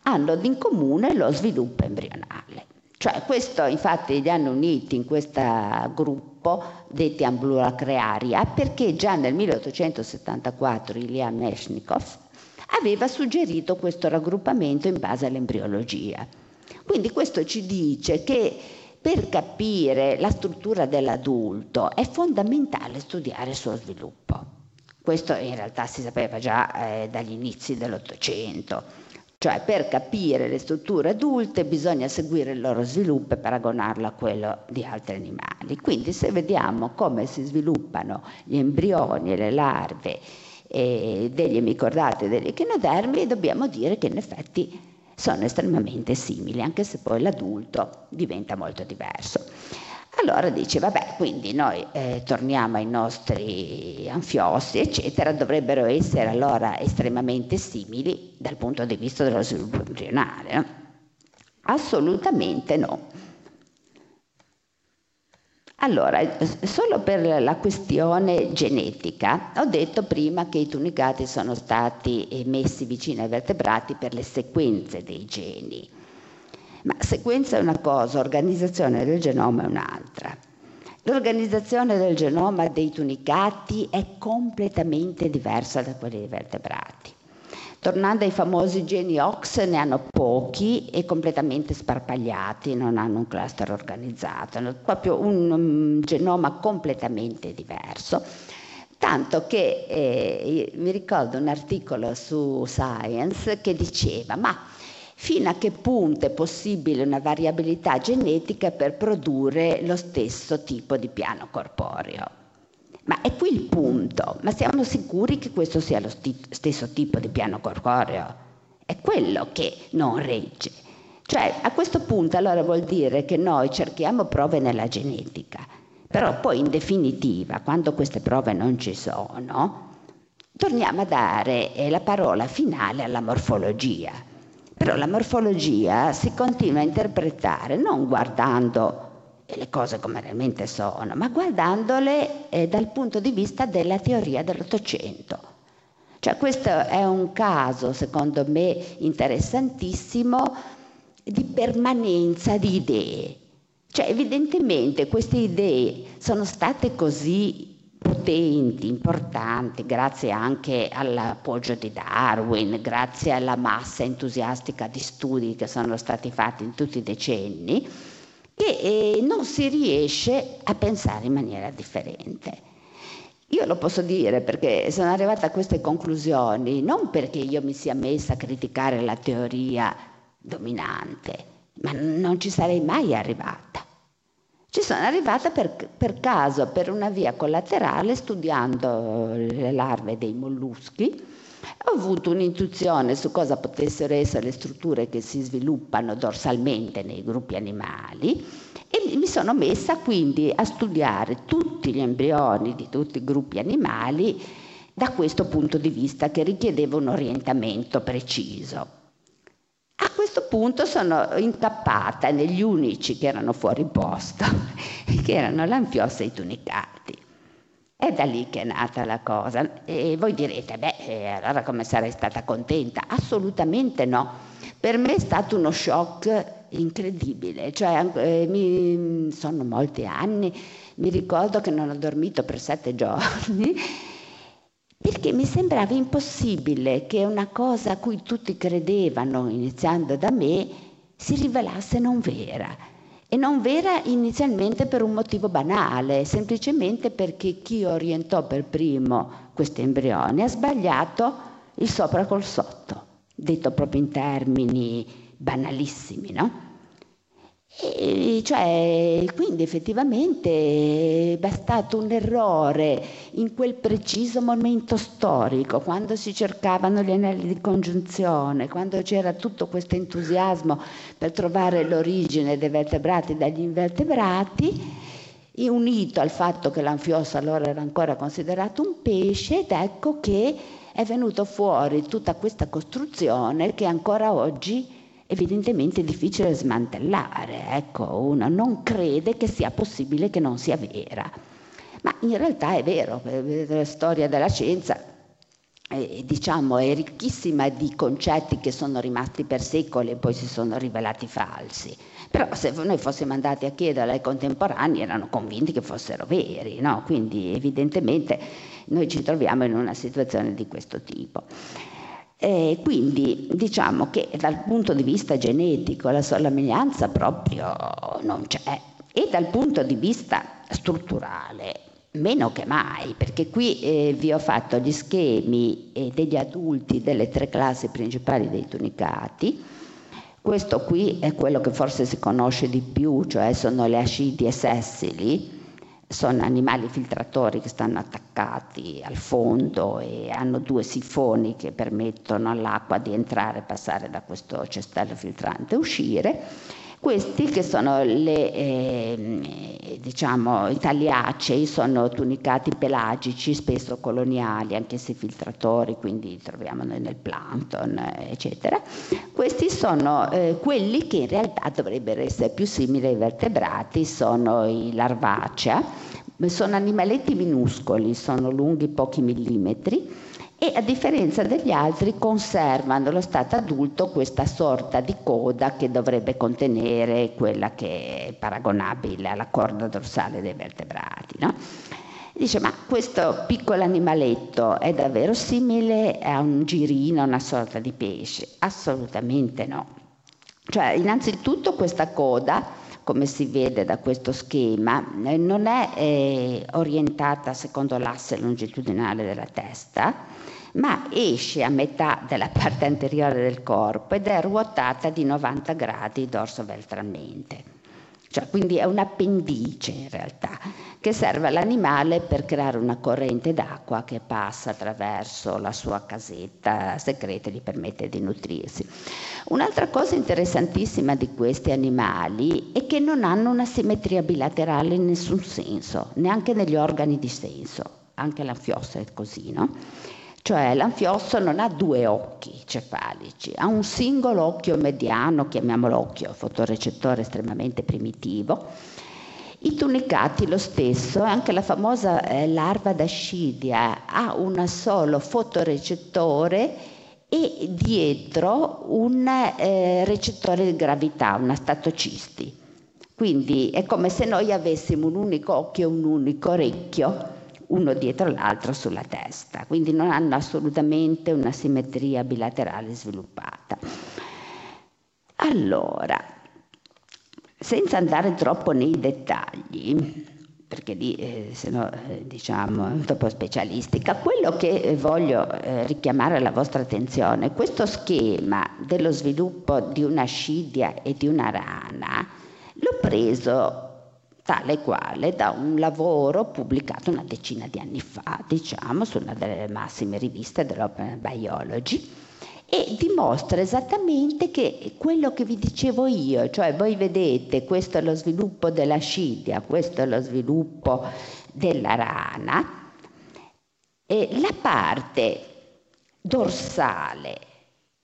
hanno in comune lo sviluppo embrionale. Cioè, questo infatti li hanno uniti in questo gruppo detti Ambulacrearia perché già nel 1874 Ilya Meshnikov aveva suggerito questo raggruppamento in base all'embriologia. Quindi questo ci dice che per capire la struttura dell'adulto è fondamentale studiare il suo sviluppo. Questo in realtà si sapeva già eh, dagli inizi dell'Ottocento. Cioè per capire le strutture adulte bisogna seguire il loro sviluppo e paragonarlo a quello di altri animali. Quindi se vediamo come si sviluppano gli embrioni e le larve eh, degli emicordati e degli echinodermi, dobbiamo dire che in effetti sono estremamente simili, anche se poi l'adulto diventa molto diverso. Allora dice, vabbè, quindi noi eh, torniamo ai nostri anfiossi, eccetera, dovrebbero essere allora estremamente simili dal punto di vista dello sviluppo embrionale. Assolutamente no. Allora, solo per la questione genetica, ho detto prima che i tunicati sono stati messi vicino ai vertebrati per le sequenze dei geni. Ma sequenza è una cosa, organizzazione del genoma è un'altra. L'organizzazione del genoma dei tunicati è completamente diversa da quella dei vertebrati. Tornando ai famosi geni OX, ne hanno pochi e completamente sparpagliati, non hanno un cluster organizzato, hanno proprio un, un genoma completamente diverso. Tanto che eh, mi ricordo un articolo su Science che diceva, ma fino a che punto è possibile una variabilità genetica per produrre lo stesso tipo di piano corporeo? Ma è qui il punto, ma siamo sicuri che questo sia lo sti- stesso tipo di piano corporeo? È quello che non regge. Cioè, a questo punto allora vuol dire che noi cerchiamo prove nella genetica, però poi in definitiva, quando queste prove non ci sono, torniamo a dare eh, la parola finale alla morfologia. Però la morfologia si continua a interpretare non guardando le cose come realmente sono, ma guardandole eh, dal punto di vista della teoria dell'Ottocento. Cioè questo è un caso, secondo me, interessantissimo di permanenza di idee. Cioè evidentemente queste idee sono state così potenti, importanti, grazie anche all'appoggio di Darwin, grazie alla massa entusiastica di studi che sono stati fatti in tutti i decenni, che eh, non si riesce a pensare in maniera differente. io lo posso dire perché sono arrivata a queste conclusioni non perché io mi sia messa a criticare la teoria dominante, ma non ci sarei mai arrivata. Ci sono arrivata per, per caso, per una via collaterale, studiando le larve dei molluschi. Ho avuto un'intuizione su cosa potessero essere le strutture che si sviluppano dorsalmente nei gruppi animali e mi sono messa quindi a studiare tutti gli embrioni di tutti i gruppi animali da questo punto di vista che richiedeva un orientamento preciso. A questo punto sono incappata negli unici che erano fuori posto, [laughs] che erano l'anfiossa e i tunicati. È da lì che è nata la cosa. E voi direte, beh, eh, allora come sarei stata contenta? Assolutamente no. Per me è stato uno shock incredibile, cioè eh, mi, sono molti anni, mi ricordo che non ho dormito per sette [laughs] giorni perché mi sembrava impossibile che una cosa a cui tutti credevano, iniziando da me, si rivelasse non vera. E non vera inizialmente per un motivo banale, semplicemente perché chi orientò per primo questo embrione ha sbagliato il sopra col sotto, detto proprio in termini banalissimi, no? E cioè, quindi effettivamente è bastato un errore in quel preciso momento storico, quando si cercavano gli anelli di congiunzione, quando c'era tutto questo entusiasmo per trovare l'origine dei vertebrati dagli invertebrati, unito al fatto che l'anfiosso allora era ancora considerato un pesce, ed ecco che è venuto fuori tutta questa costruzione che ancora oggi evidentemente è difficile smantellare. Ecco, uno non crede che sia possibile che non sia vera. Ma in realtà è vero, la storia della scienza eh, diciamo, è ricchissima di concetti che sono rimasti per secoli e poi si sono rivelati falsi. Però se noi fossimo andati a chiedere ai contemporanei erano convinti che fossero veri, no? quindi evidentemente noi ci troviamo in una situazione di questo tipo. E quindi diciamo che dal punto di vista genetico la somiglianza proprio non c'è e dal punto di vista strutturale meno che mai, perché qui eh, vi ho fatto gli schemi eh, degli adulti delle tre classi principali dei tunicati. Questo qui è quello che forse si conosce di più, cioè sono le ascidie sessili, sono animali filtratori che stanno attaccati al fondo e hanno due sifoni che permettono all'acqua di entrare e passare da questo cestello filtrante e uscire. Questi che sono le, eh, diciamo, italiacei, sono tunicati pelagici, spesso coloniali, anche se filtratori, quindi troviamo noi nel plankton, eccetera. Questi sono eh, quelli che in realtà dovrebbero essere più simili ai vertebrati, sono i larvacea, sono animaletti minuscoli, sono lunghi pochi millimetri e a differenza degli altri conservano allo stato adulto questa sorta di coda che dovrebbe contenere quella che è paragonabile alla corda dorsale dei vertebrati. No? Dice, ma questo piccolo animaletto è davvero simile a un girino, una sorta di pesce? Assolutamente no. Cioè, innanzitutto questa coda, come si vede da questo schema, eh, non è eh, orientata secondo l'asse longitudinale della testa, ma esce a metà della parte anteriore del corpo ed è ruotata di 90 gradi dorso-ventralmente. Cioè, quindi è un appendice in realtà che serve all'animale per creare una corrente d'acqua che passa attraverso la sua casetta segreta e gli permette di nutrirsi. Un'altra cosa interessantissima di questi animali è che non hanno una simmetria bilaterale in nessun senso, neanche negli organi di senso, anche l'anfiossa è così, no? Cioè l'anfiosso non ha due occhi cefalici, ha un singolo occhio mediano, chiamiamolo occhio fotorecettore estremamente primitivo. I tunicati lo stesso, anche la famosa eh, larva d'ascidia ha un solo fotorecettore e dietro un eh, recettore di gravità, una statocisti. Quindi è come se noi avessimo un unico occhio e un unico orecchio uno dietro l'altro sulla testa, quindi non hanno assolutamente una simmetria bilaterale sviluppata. Allora, senza andare troppo nei dettagli, perché lì eh, se no eh, diciamo è un po' specialistica. Quello che eh, voglio eh, richiamare alla vostra attenzione, questo schema dello sviluppo di una scidia e di una rana, l'ho preso tale quale da un lavoro pubblicato una decina di anni fa, diciamo, su una delle massime riviste dell'Open Biology e dimostra esattamente che quello che vi dicevo io, cioè voi vedete questo è lo sviluppo della scidia, questo è lo sviluppo della rana, e la parte dorsale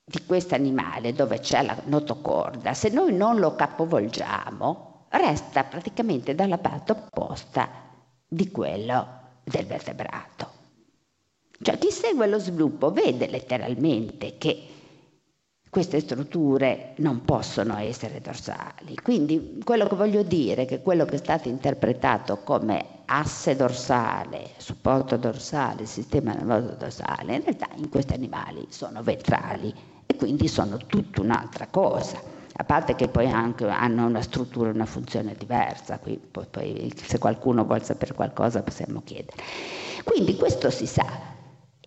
di questo animale dove c'è la notocorda, se noi non lo capovolgiamo, resta praticamente dalla parte opposta di quello del vertebrato. Cioè chi segue lo sviluppo vede letteralmente che queste strutture non possono essere dorsali. Quindi quello che voglio dire è che quello che è stato interpretato come asse dorsale, supporto dorsale, sistema nervoso dorsale, in realtà in questi animali sono ventrali e quindi sono tutta un'altra cosa a parte che poi hanno una struttura una funzione diversa, qui poi, poi, se qualcuno vuole sapere qualcosa possiamo chiedere. Quindi questo si sa.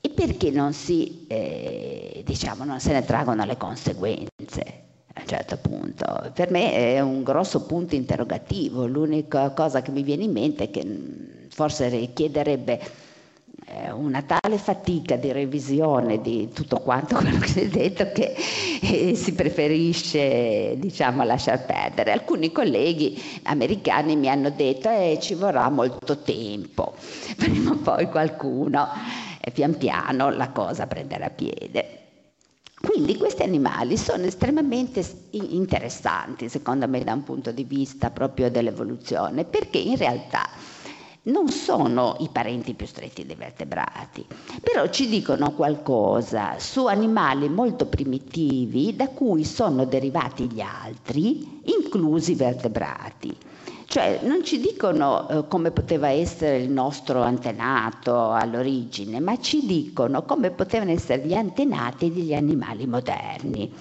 E perché non si, eh, diciamo, non se ne traggono le conseguenze? a un certo punto. Per me è un grosso punto interrogativo, l'unica cosa che mi viene in mente è che mm, forse richiederebbe una tale fatica di revisione di tutto quanto [laughs] quello che si è detto che eh, si preferisce diciamo lasciar perdere. Alcuni colleghi americani mi hanno detto che eh, ci vorrà molto tempo, [laughs] prima o poi qualcuno e pian piano la cosa prenderà piede. Quindi questi animali sono estremamente interessanti, secondo me, da un punto di vista proprio dell'evoluzione, perché in realtà non sono i parenti più stretti dei vertebrati, però ci dicono qualcosa su animali molto primitivi da cui sono derivati gli altri, inclusi i vertebrati. Cioè non ci dicono eh, come poteva essere il nostro antenato all'origine, ma ci dicono come potevano essere gli antenati degli animali moderni.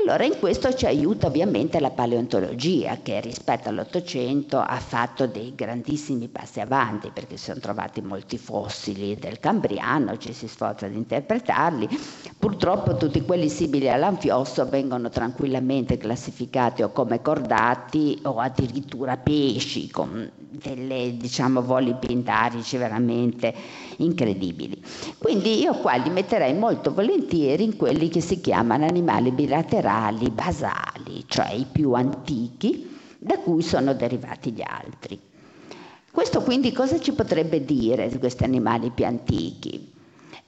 Allora in questo ci aiuta ovviamente la paleontologia che rispetto all'Ottocento ha fatto dei grandissimi passi avanti perché si sono trovati molti fossili del Cambriano, ci si sforza di interpretarli. Purtroppo tutti quelli simili all'anfiosso vengono tranquillamente classificati o come cordati o addirittura pesci con delle diciamo voli pindarici veramente incredibili. Quindi io qua li metterei molto volentieri in quelli che si chiamano animali bilaterali basali, cioè i più antichi da cui sono derivati gli altri. Questo quindi cosa ci potrebbe dire di questi animali più antichi?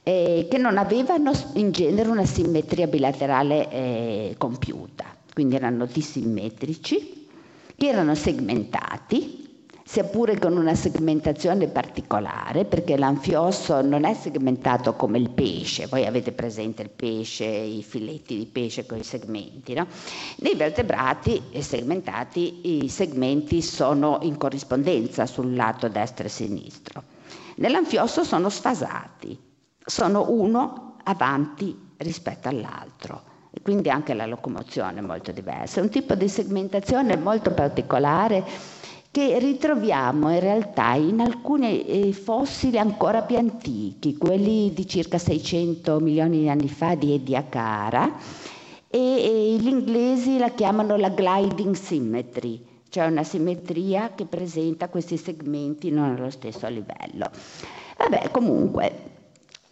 Eh, che non avevano in genere una simmetria bilaterale eh, compiuta, quindi erano disimmetrici, che erano segmentati, sia pure con una segmentazione particolare, perché l'anfiosso non è segmentato come il pesce, voi avete presente il pesce, i filetti di pesce con i segmenti, no? Nei vertebrati segmentati i segmenti sono in corrispondenza sul lato destro e sinistro. Nell'anfiosso sono sfasati, sono uno avanti rispetto all'altro e quindi anche la locomozione è molto diversa. È un tipo di segmentazione molto particolare che ritroviamo in realtà in alcuni eh, fossili ancora più antichi, quelli di circa 600 milioni di anni fa di Ediacara, e, e gli inglesi la chiamano la gliding symmetry, cioè una simmetria che presenta questi segmenti non allo stesso livello. Vabbè, comunque,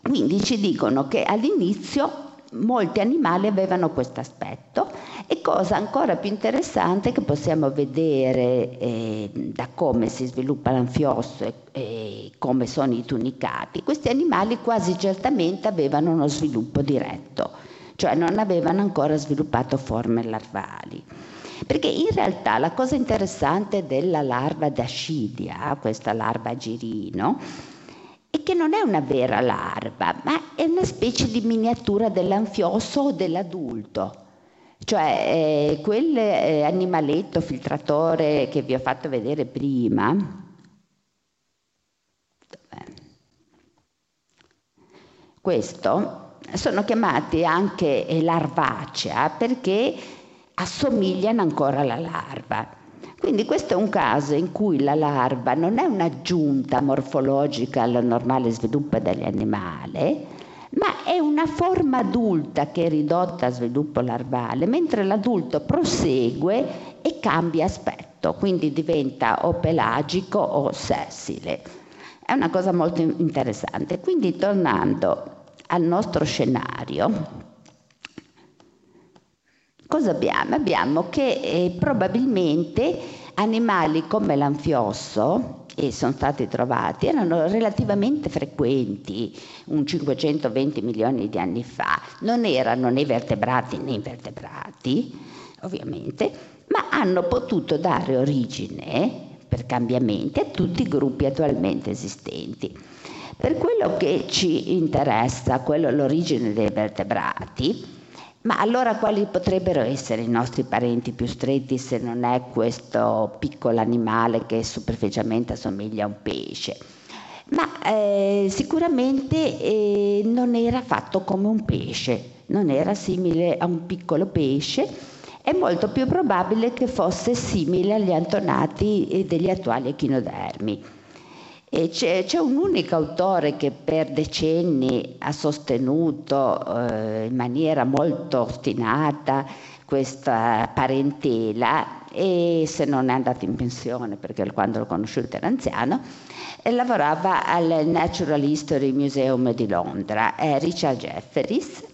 quindi ci dicono che all'inizio molti animali avevano questo aspetto e cosa ancora più interessante che possiamo vedere eh, da come si sviluppa l'anfiosso e, e come sono i tunicati, questi animali quasi certamente avevano uno sviluppo diretto, cioè non avevano ancora sviluppato forme larvali. Perché in realtà la cosa interessante della larva d'ascidia, questa larva girino, e che non è una vera larva, ma è una specie di miniatura dell'anfiosso o dell'adulto. Cioè eh, quel eh, animaletto filtratore che vi ho fatto vedere prima, questo, sono chiamati anche eh, larvacea perché assomigliano ancora alla larva. Quindi questo è un caso in cui la larva non è un'aggiunta morfologica al normale sviluppo dell'animale, ma è una forma adulta che è ridotta a sviluppo larvale, mentre l'adulto prosegue e cambia aspetto, quindi diventa o pelagico o sessile. È una cosa molto interessante. Quindi tornando al nostro scenario, cosa abbiamo? Abbiamo che eh, probabilmente animali come l'anfiosso, e sono stati trovati, erano relativamente frequenti, un 520 milioni di anni fa. Non erano né vertebrati né invertebrati, ovviamente, ma hanno potuto dare origine, per cambiamenti, a tutti i gruppi attualmente esistenti. Per quello che ci interessa, quello l'origine dei vertebrati, ma allora quali potrebbero essere i nostri parenti più stretti se non è questo piccolo animale che superficialmente assomiglia a un pesce? Ma eh, sicuramente eh, non era fatto come un pesce, non era simile a un piccolo pesce, è molto più probabile che fosse simile agli antonati eh, degli attuali echinodermi. C'è, c'è, un unico autore che per decenni ha sostenuto eh, in maniera molto ostinata questa parentela e se non è andato in pensione perché quando l'ho conosciuto era anziano, e lavorava al Natural History Museum di Londra, è Richard Jefferies,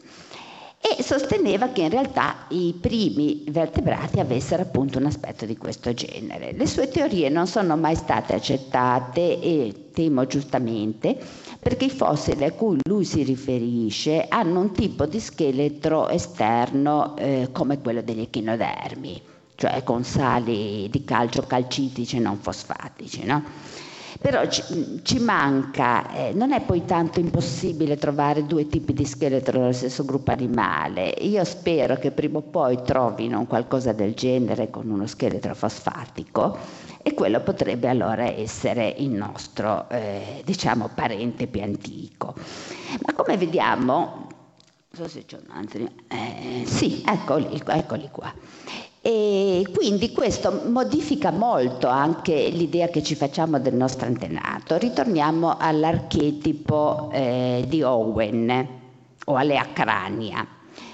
e sosteneva che in realtà i primi vertebrati avessero appunto un aspetto di questo genere. Le sue teorie non sono mai state accettate e temo giustamente perché i fossili a cui lui si riferisce hanno un tipo di scheletro esterno eh, come quello degli echinodermi, cioè con sali di calcio calcitici e non fosfatici. No? Però ci, ci manca, eh, non è poi tanto impossibile trovare due tipi di scheletro nello stesso gruppo animale. Io spero che prima o poi trovino qualcosa del genere con uno scheletro fosfatico e quello potrebbe allora essere il nostro, eh, diciamo, parente più antico. Ma come vediamo, non so se c'è un altro, eh, sì, eccoli, eccoli qua. E quindi questo modifica molto anche l'idea che ci facciamo del nostro antenato. Ritorniamo all'archetipo eh, di Owen o alle acrania.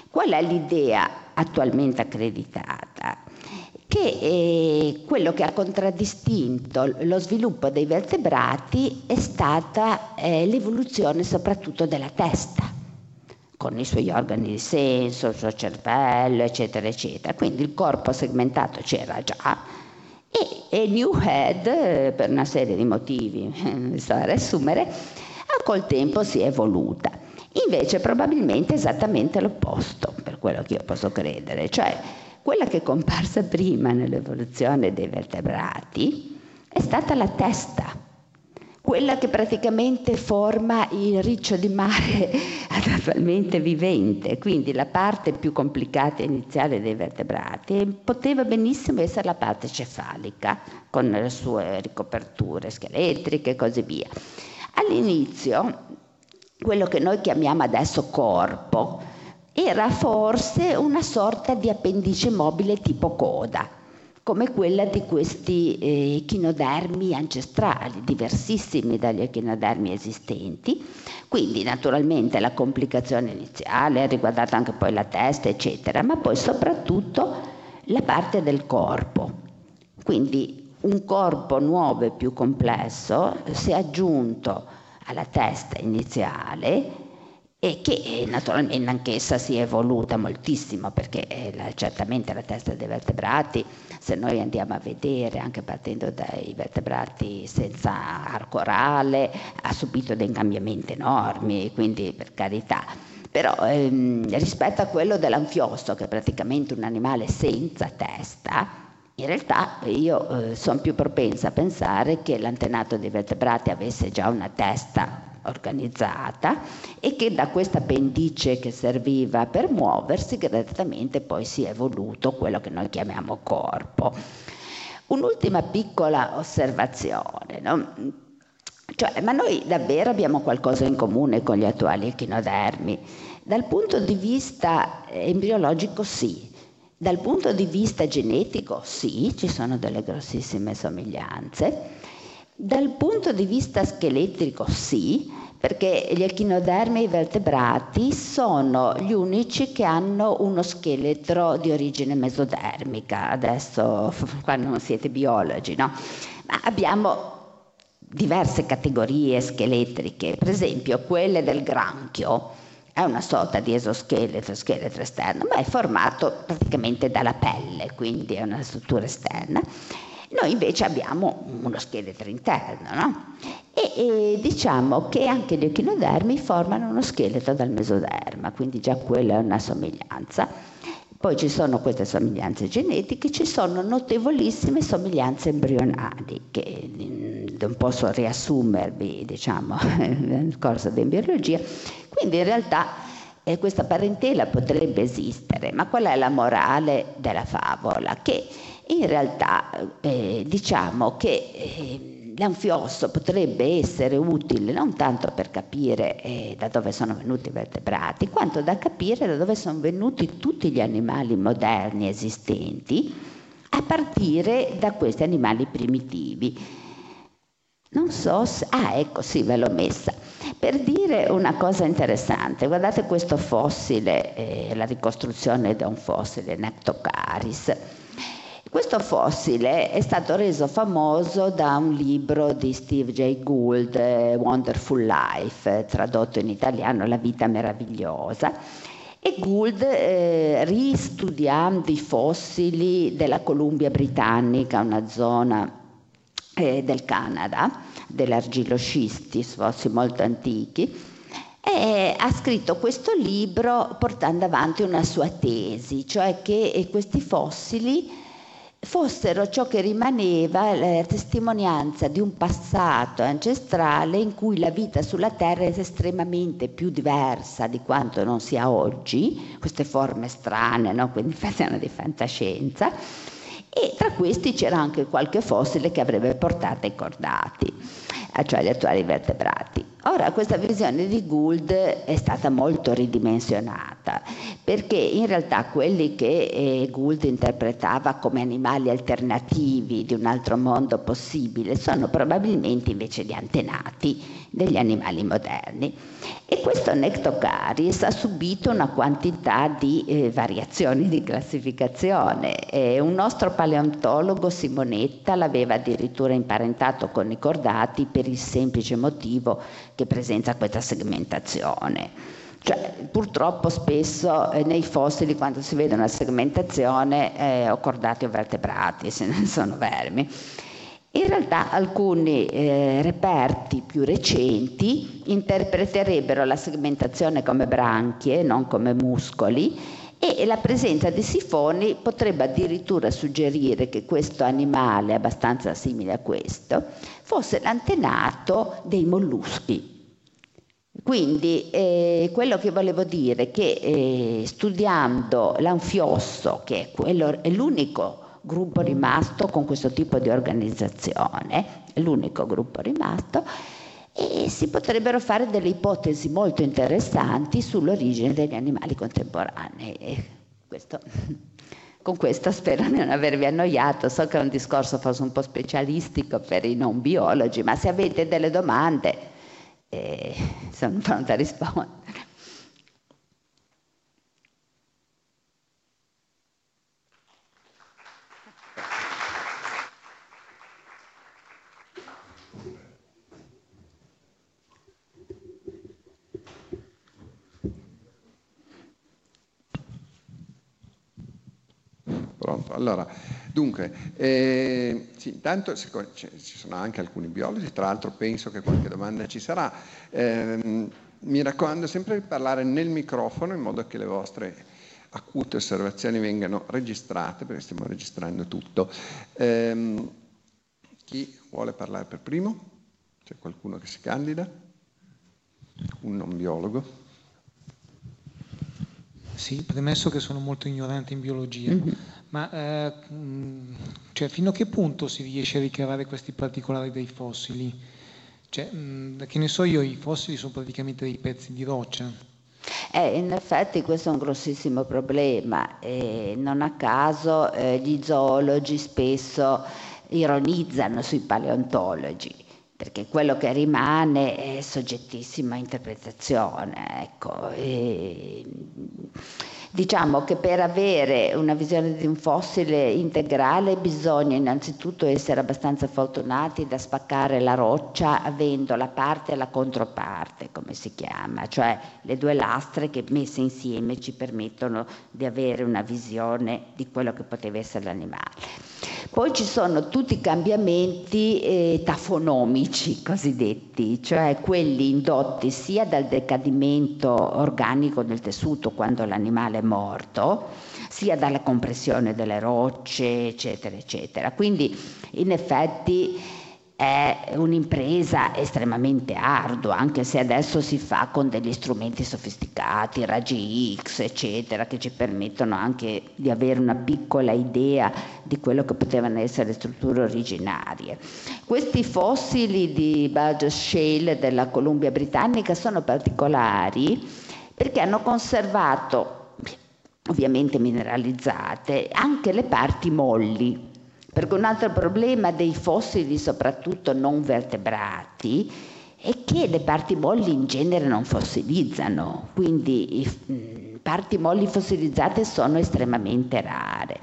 Qual è l'idea attualmente accreditata? Che eh, quello che ha contraddistinto lo sviluppo dei vertebrati è stata eh, l'evoluzione soprattutto della testa con i suoi organi di senso, il suo cervello, eccetera, eccetera. Quindi il corpo segmentato c'era già e, e New Head, per una serie di motivi, [laughs] non sto a riassumere, col tempo si è evoluta. Invece probabilmente esattamente l'opposto, per quello che io posso credere, cioè quella che è comparsa prima nell'evoluzione dei vertebrati è stata la testa quella che praticamente forma il riccio di mare [laughs] attualmente vivente, quindi la parte più complicata iniziale dei vertebrati poteva benissimo essere la parte cefalica con le sue ricoperture scheletriche e così via. All'inizio quello che noi chiamiamo adesso corpo era forse una sorta di appendice mobile tipo coda come quella di questi eh, ancestrali, diversissimi dagli echinodermi esistenti. Quindi naturalmente la complicazione iniziale ha riguardato anche poi la testa, eccetera, ma poi soprattutto la parte del corpo. Quindi un corpo nuovo e più complesso si è aggiunto alla testa iniziale e che eh, naturalmente anch'essa si è evoluta moltissimo perché eh, la, certamente la testa dei vertebrati, se noi andiamo a vedere anche partendo dai vertebrati senza arco orale, ha subito dei cambiamenti enormi, quindi per carità. Però ehm, rispetto a quello dell'anfiosto, che è praticamente un animale senza testa, in realtà io eh, sono più propensa a pensare che l'antenato dei vertebrati avesse già una testa organizzata e che da questa pendice che serviva per muoversi gradatamente poi si è evoluto quello che noi chiamiamo corpo. Un'ultima piccola osservazione, no? cioè, ma noi davvero abbiamo qualcosa in comune con gli attuali echinodermi? Dal punto di vista embriologico sì, Dal punto di vista genetico, sì, ci sono delle grossissime somiglianze. Dal punto di vista scheletrico, sì, perché gli echinodermi e i vertebrati sono gli unici che hanno uno scheletro di origine mesodermica. Adesso, [laughs] qua non siete biologi, no? Ma abbiamo diverse categorie scheletriche, per esempio quelle del granchio, è una sorta di esoscheletro, scheletro esterno, ma è formato praticamente dalla pelle, quindi è una struttura esterna. Noi invece abbiamo uno scheletro interno, no? E, e, diciamo che anche gli echinodermi formano uno scheletro dal mesoderma, quindi già quella è una somiglianza. Poi ci sono queste somiglianze genetiche, ci sono notevolissime somiglianze embrionali che non posso riassumervi diciamo, [laughs] nel corso dell'embriologia. Quindi in realtà eh, questa parentela potrebbe esistere, ma qual è la morale della favola? Che in realtà eh, diciamo che eh, l'anfiosso potrebbe essere utile non tanto per capire eh, da dove sono venuti i vertebrati, quanto da capire da dove sono venuti tutti gli animali moderni esistenti, a partire da questi animali primitivi. Non so se... Ah, ecco, sì, ve l'ho messa. Per dire una cosa interessante, guardate questo fossile, eh, la ricostruzione da un fossile, Nectocaris. Questo fossile è stato reso famoso da un libro di Steve J. Gould, eh, Wonderful Life, tradotto in italiano La vita meravigliosa. E Gould, eh, ristudiando i fossili della Columbia Britannica, una zona eh, del Canada, dell'argilloscisti, fossi molto antichi, e ha scritto questo libro portando avanti una sua tesi, cioè che eh, questi fossili fossero ciò che rimaneva la testimonianza di un passato ancestrale in cui la vita sulla Terra è estremamente più diversa di quanto non sia oggi, queste forme strane, no? quindi [laughs] facciano di fantascienza, e tra questi c'era anche qualche fossile che avrebbe portato ai cordati, cioè agli attuali vertebrati. Ora questa visione di Gould è stata molto ridimensionata perché in realtà quelli che eh, Gould interpretava come animali alternativi di un altro mondo possibile sono probabilmente invece gli antenati degli animali moderni. E questo Nectocaris ha subito una quantità di eh, variazioni di classificazione. Eh, un nostro paleontologo, Simonetta, l'aveva addirittura imparentato con i cordati per il semplice motivo che presenta questa segmentazione. Cioè, purtroppo spesso eh, nei fossili quando si vede una segmentazione eh, o cordati o vertebrati, se non sono vermi. In realtà alcuni eh, reperti più recenti interpreterebbero la segmentazione come branchie, non come muscoli, e la presenza di sifoni potrebbe addirittura suggerire che questo animale, abbastanza simile a questo, fosse l'antenato dei molluschi. Quindi eh, quello che volevo dire è che eh, studiando l'anfiosso, che è, quello, è l'unico gruppo rimasto con questo tipo di organizzazione, l'unico gruppo rimasto, e si potrebbero fare delle ipotesi molto interessanti sull'origine degli animali contemporanei. Questo, [laughs] con questo spero di non avervi annoiato, so che è un discorso forse un po' specialistico per i non biologi, ma se avete delle domande eh, sono pronta a rispondere. Pronto? Allora, dunque, eh, sì, intanto ci sono anche alcuni biologi, tra l'altro penso che qualche domanda ci sarà. Eh, mi raccomando sempre di parlare nel microfono in modo che le vostre acute osservazioni vengano registrate, perché stiamo registrando tutto. Eh, chi vuole parlare per primo? C'è qualcuno che si candida? Un non biologo? Sì, premesso che sono molto ignorante in biologia. Mm-hmm. Ma eh, cioè, fino a che punto si riesce a ricavare questi particolari dei fossili? Cioè, mh, che ne so io, i fossili sono praticamente dei pezzi di roccia. Eh, in effetti questo è un grossissimo problema e non a caso eh, gli zoologi spesso ironizzano sui paleontologi perché quello che rimane è soggettissima interpretazione. Ecco. E, Diciamo che per avere una visione di un fossile integrale bisogna innanzitutto essere abbastanza fortunati da spaccare la roccia avendo la parte e la controparte, come si chiama, cioè le due lastre che messe insieme ci permettono di avere una visione di quello che poteva essere l'animale. Poi ci sono tutti i cambiamenti eh, tafonomici cosiddetti, cioè quelli indotti sia dal decadimento organico del tessuto quando l'animale è morto, sia dalla compressione delle rocce, eccetera, eccetera. Quindi in effetti è un'impresa estremamente ardua, anche se adesso si fa con degli strumenti sofisticati, raggi X, eccetera, che ci permettono anche di avere una piccola idea di quello che potevano essere le strutture originarie. Questi fossili di Burgess Shale della Columbia Britannica sono particolari perché hanno conservato, ovviamente mineralizzate, anche le parti molli perché un altro problema dei fossili, soprattutto non vertebrati, è che le parti molli in genere non fossilizzano, quindi i, parti molli fossilizzate sono estremamente rare.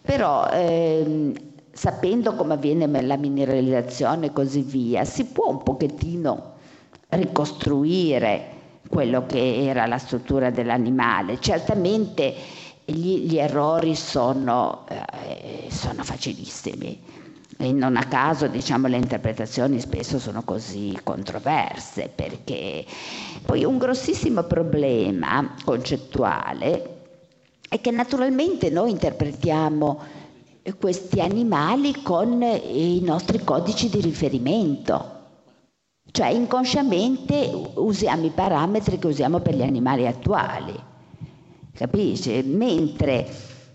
Però ehm, sapendo come avviene la mineralizzazione e così via, si può un pochettino ricostruire quello che era la struttura dell'animale. Certamente gli, gli errori sono, eh, sono facilissimi. E non a caso diciamo, le interpretazioni spesso sono così controverse perché poi un grossissimo problema concettuale è che naturalmente noi interpretiamo questi animali con i nostri codici di riferimento, cioè inconsciamente usiamo i parametri che usiamo per gli animali attuali capisci? Mentre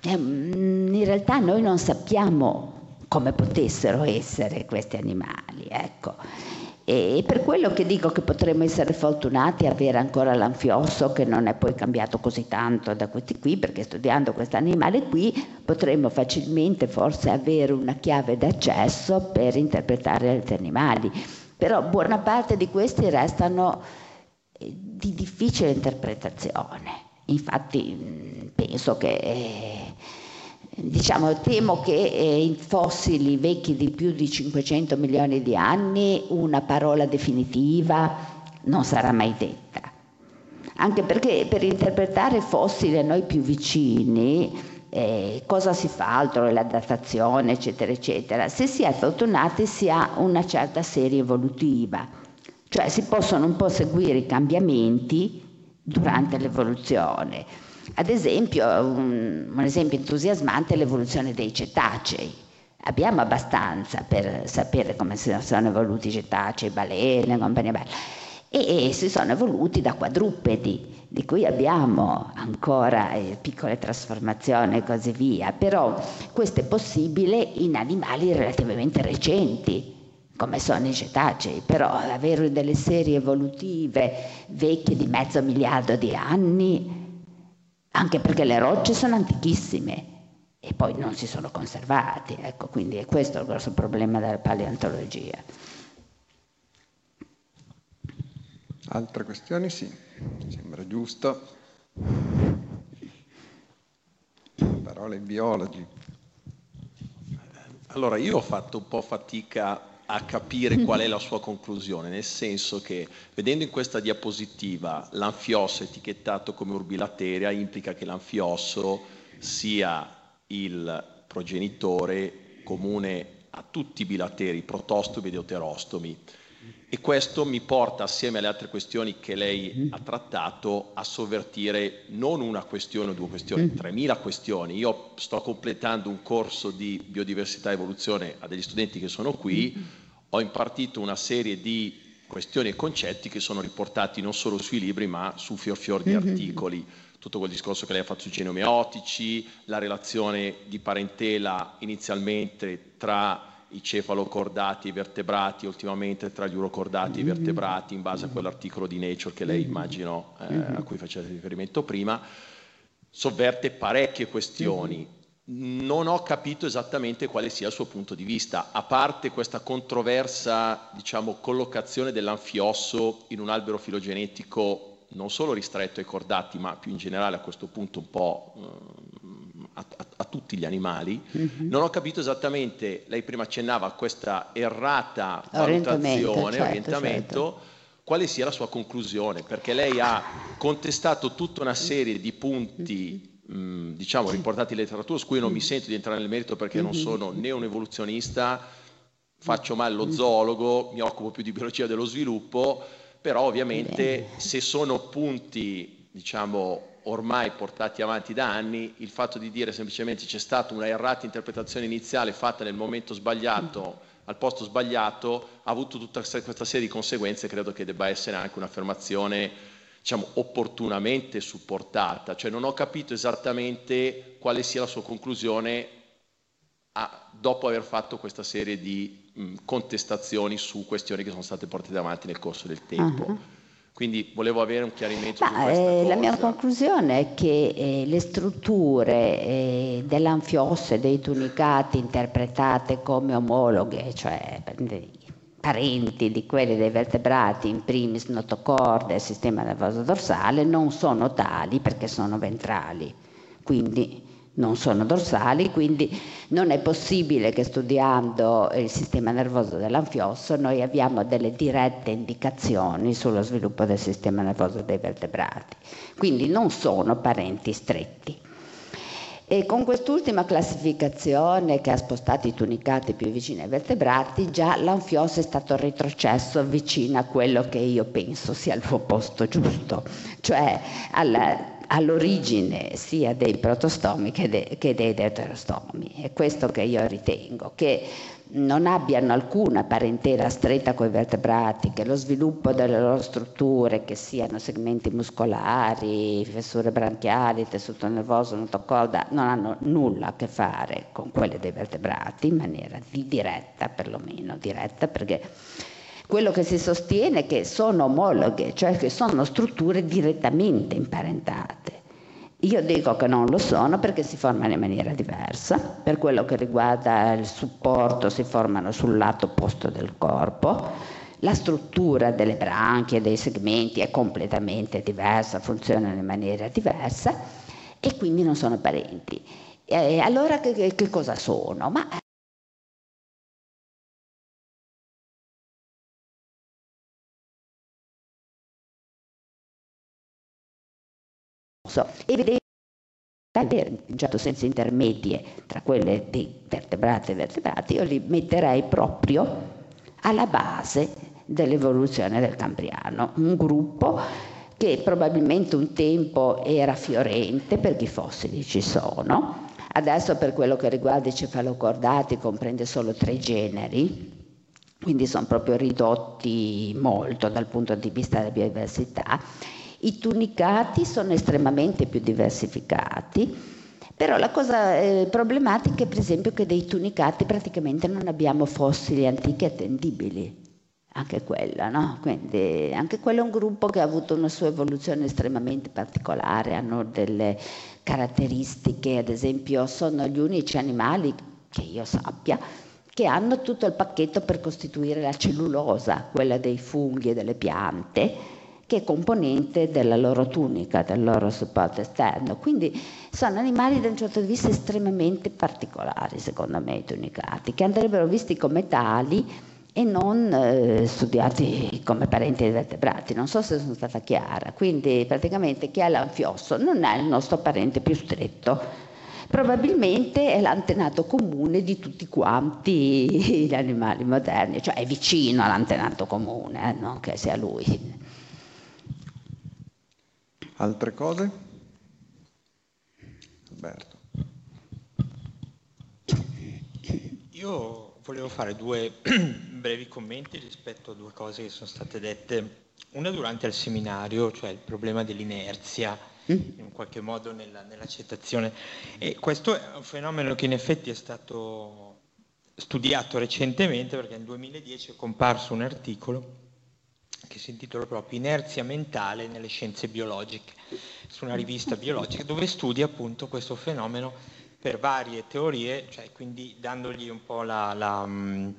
ehm, in realtà noi non sappiamo come potessero essere questi animali, ecco. E per quello che dico che potremmo essere fortunati a avere ancora l'anfiosso che non è poi cambiato così tanto da questi qui, perché studiando questo animale qui potremmo facilmente forse avere una chiave d'accesso per interpretare altri animali. Però buona parte di questi restano eh, di difficile interpretazione. Infatti penso che, eh, diciamo, temo che eh, in fossili vecchi di più di 500 milioni di anni una parola definitiva non sarà mai detta. Anche perché per interpretare fossili a noi più vicini, eh, cosa si fa altro, la datazione, eccetera, eccetera. Se si è fortunati si ha una certa serie evolutiva, cioè si possono un po' seguire i cambiamenti durante l'evoluzione. Ad esempio, un, un esempio entusiasmante è l'evoluzione dei cetacei. Abbiamo abbastanza per sapere come si sono evoluti i cetacei, balene, compagnia bella. E, e si sono evoluti da quadrupedi, di cui abbiamo ancora eh, piccole trasformazioni e così via, però questo è possibile in animali relativamente recenti, come sono i cetacei, però avere delle serie evolutive vecchie di mezzo miliardo di anni, anche perché le rocce sono antichissime e poi non si sono conservati, ecco, quindi è questo il grosso problema della paleontologia. Altre questioni? Sì, sembra giusto. Parole biologi. Allora, io ho fatto un po' fatica a capire [laughs] qual è la sua conclusione, nel senso che vedendo in questa diapositiva l'anfiosso etichettato come urbilateria implica che l'anfiosso sia il progenitore comune a tutti i bilateri, protostomi ed euterostomi. E questo mi porta, assieme alle altre questioni che lei ha trattato, a sovvertire non una questione o due questioni, 3.000 questioni. Io sto completando un corso di biodiversità e evoluzione a degli studenti che sono qui, ho impartito una serie di questioni e concetti che sono riportati non solo sui libri ma su fior fior di articoli. Tutto quel discorso che lei ha fatto sui genomi ottici, la relazione di parentela inizialmente tra i cefalocordati vertebrati, ultimamente tra gli urocordati i vertebrati, in base a quell'articolo di Nature che lei immagino eh, a cui faceva riferimento prima, sovverte parecchie questioni. Non ho capito esattamente quale sia il suo punto di vista, a parte questa controversa diciamo, collocazione dell'anfiosso in un albero filogenetico non solo ristretto ai cordati, ma più in generale a questo punto un po' eh, a, a- a tutti gli animali. Non ho capito esattamente, lei prima accennava a questa errata Orientamento, valutazione, certo, orientamento, quale sia la sua conclusione, perché lei ha contestato tutta una serie di punti mh, diciamo riportati in letteratura su cui non mi sento di entrare nel merito perché non sono né un evoluzionista, faccio male lo zoologo, mi occupo più di biologia dello sviluppo, però ovviamente se sono punti diciamo ormai portati avanti da anni, il fatto di dire semplicemente c'è stata una errata interpretazione iniziale fatta nel momento sbagliato al posto sbagliato ha avuto tutta questa serie di conseguenze, credo che debba essere anche un'affermazione diciamo, opportunamente supportata. Cioè non ho capito esattamente quale sia la sua conclusione a- dopo aver fatto questa serie di mh, contestazioni su questioni che sono state portate avanti nel corso del tempo. Quindi volevo avere un chiarimento su Ma, questa eh, la mia conclusione è che eh, le strutture eh, dell'anfiosso e dei tunicati interpretate come omologhe, cioè parenti di quelle dei vertebrati, in primis notocorde e sistema nervoso dorsale, non sono tali perché sono ventrali, quindi non sono dorsali, quindi non è possibile che studiando il sistema nervoso dell'anfiosso noi abbiamo delle dirette indicazioni sullo sviluppo del sistema nervoso dei vertebrati. Quindi non sono parenti stretti. E con quest'ultima classificazione che ha spostato i tunicati più vicini ai vertebrati, già l'anfiosso è stato retrocesso vicino a quello che io penso sia il suo posto giusto, cioè alla- all'origine sia dei protostomi che, de- che dei deuterostomi. È questo che io ritengo, che non abbiano alcuna parentela stretta con i vertebrati, che lo sviluppo delle loro strutture, che siano segmenti muscolari, fessure branchiali, tessuto nervoso, notocorda, non hanno nulla a che fare con quelle dei vertebrati, in maniera di diretta perlomeno, diretta perché quello che si sostiene è che sono omologhe, cioè che sono strutture direttamente imparentate. Io dico che non lo sono perché si formano in maniera diversa, per quello che riguarda il supporto si formano sul lato opposto del corpo, la struttura delle branchie, dei segmenti è completamente diversa, funzionano in maniera diversa e quindi non sono parenti. E allora che, che- cosa sono? Ma evidente avere in certo senso intermedie tra quelle dei vertebrati e vertebrati, io li metterei proprio alla base dell'evoluzione del Cambriano, un gruppo che probabilmente un tempo era fiorente perché i fossili ci sono, adesso per quello che riguarda i cefalocordati comprende solo tre generi, quindi sono proprio ridotti molto dal punto di vista della biodiversità. I tunicati sono estremamente più diversificati, però la cosa eh, problematica è per esempio che dei tunicati praticamente non abbiamo fossili antichi attendibili, anche quella, no? Quindi anche quello è un gruppo che ha avuto una sua evoluzione estremamente particolare, hanno delle caratteristiche, ad esempio sono gli unici animali che io sappia che hanno tutto il pacchetto per costituire la cellulosa, quella dei funghi e delle piante, che è componente della loro tunica, del loro supporto esterno. Quindi sono animali da un certo punto di vista estremamente particolari, secondo me, i tunicati, che andrebbero visti come tali e non eh, studiati come parenti dei vertebrati. Non so se sono stata chiara. Quindi praticamente chi ha l'anfiosso non è il nostro parente più stretto. Probabilmente è l'antenato comune di tutti quanti gli animali moderni, cioè è vicino all'antenato comune, eh, non che sia lui. Altre cose? Alberto. Io volevo fare due [clears throat] brevi commenti rispetto a due cose che sono state dette. Una durante il seminario, cioè il problema dell'inerzia, in qualche modo nella- nell'accettazione. E questo è un fenomeno che in effetti è stato studiato recentemente perché nel 2010 è comparso un articolo che si intitola proprio Inerzia mentale nelle scienze biologiche, su una rivista biologica, dove studia appunto questo fenomeno per varie teorie, cioè quindi dandogli un po' la, la, mh,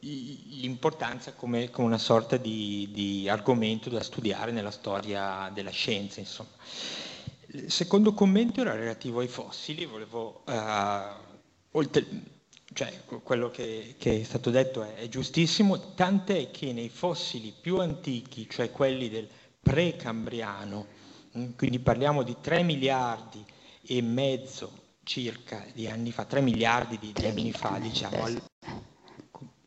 l'importanza come, come, una sorta di, di, argomento da studiare nella storia della scienza. Insomma. Il secondo commento era relativo ai fossili, volevo, uh, oltre, cioè quello che, che, è stato detto è, è giustissimo, tant'è che nei fossili più antichi, cioè quelli del precambriano, mm, quindi parliamo di 3 miliardi e mezzo circa di anni fa, 3 miliardi di, di anni fa, diciamo.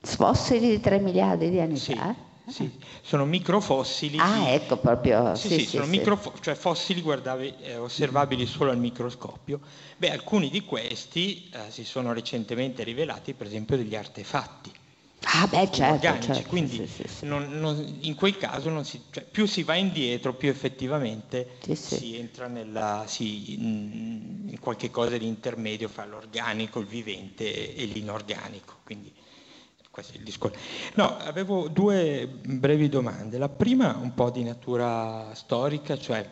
Fossili di 3 miliardi di anni sì, fa? Sì, sono microfossili. Ah, di... ecco proprio. Sì, sì, sì, sì sono sì. microfo- cioè fossili guardavi, eh, osservabili solo al microscopio. Beh, alcuni di questi eh, si sono recentemente rivelati, per esempio, degli artefatti. Ah, beh, certo. organici, certo, quindi non- non- in quel caso si, cioè, più si va indietro, più effettivamente si entra nella, si- in, in qualche cosa di intermedio fra l'organico, il vivente e l'inorganico. Quindi, questo è il discorso. No, avevo due brevi domande. La prima un po' di natura storica, cioè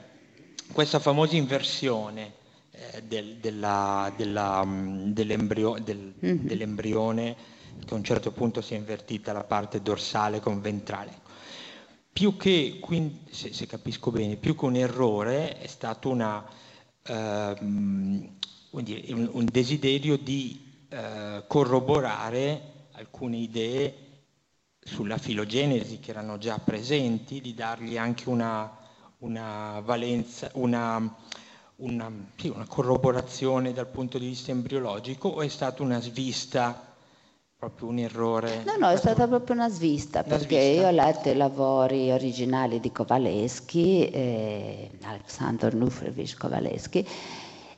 questa famosa inversione eh, del- della- della, mm, dell'embrio- del- Mhm. dell'embrione, che a un certo punto si è invertita la parte dorsale con ventrale. Più che, quindi, se, se capisco bene, più che un errore è stato una, dire, un, un desiderio di eh, corroborare alcune idee sulla filogenesi che erano già presenti, di dargli anche una, una valenza, una, una, sì, una corroborazione dal punto di vista embriologico o è stata una svista, proprio un errore? No, no, è stata proprio una svista, Una perché svista. io ho letto i lavori originali di Kowalewski, eh, Alexander Nufrevich Kowalewski,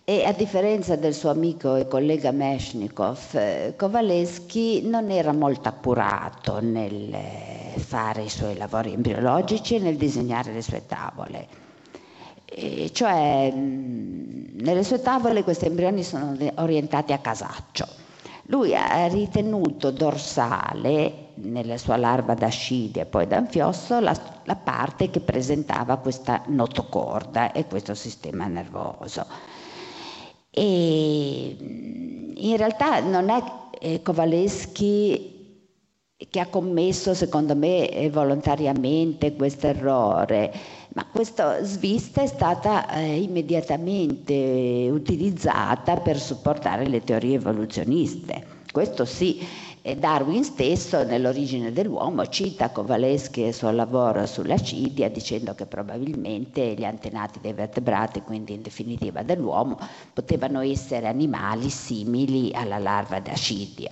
e a differenza del suo amico e collega Meshnikov, eh, Kowalewski non era molto accurato nel eh, fare i suoi lavori embriologici e nel disegnare le sue tavole. E cioè, mh, nelle sue tavole questi embrioni sono orientati a casaccio. Lui ha ritenuto dorsale, nella sua larva d'ascidia e poi d'anfiosso, la, la parte che presentava questa notocorda e questo sistema nervoso. E mh, in realtà non è eh, Kowalewski che ha commesso, secondo me, eh, volontariamente questo errore, ma questa svista è stata eh, immediatamente utilizzata per supportare le teorie evoluzioniste. Questo sì, Darwin stesso nell'origine dell'uomo cita Kowalewski e il suo lavoro sulla cidia dicendo che probabilmente gli antenati dei vertebrati, quindi in definitiva dell'uomo, potevano essere animali simili alla larva da cidia.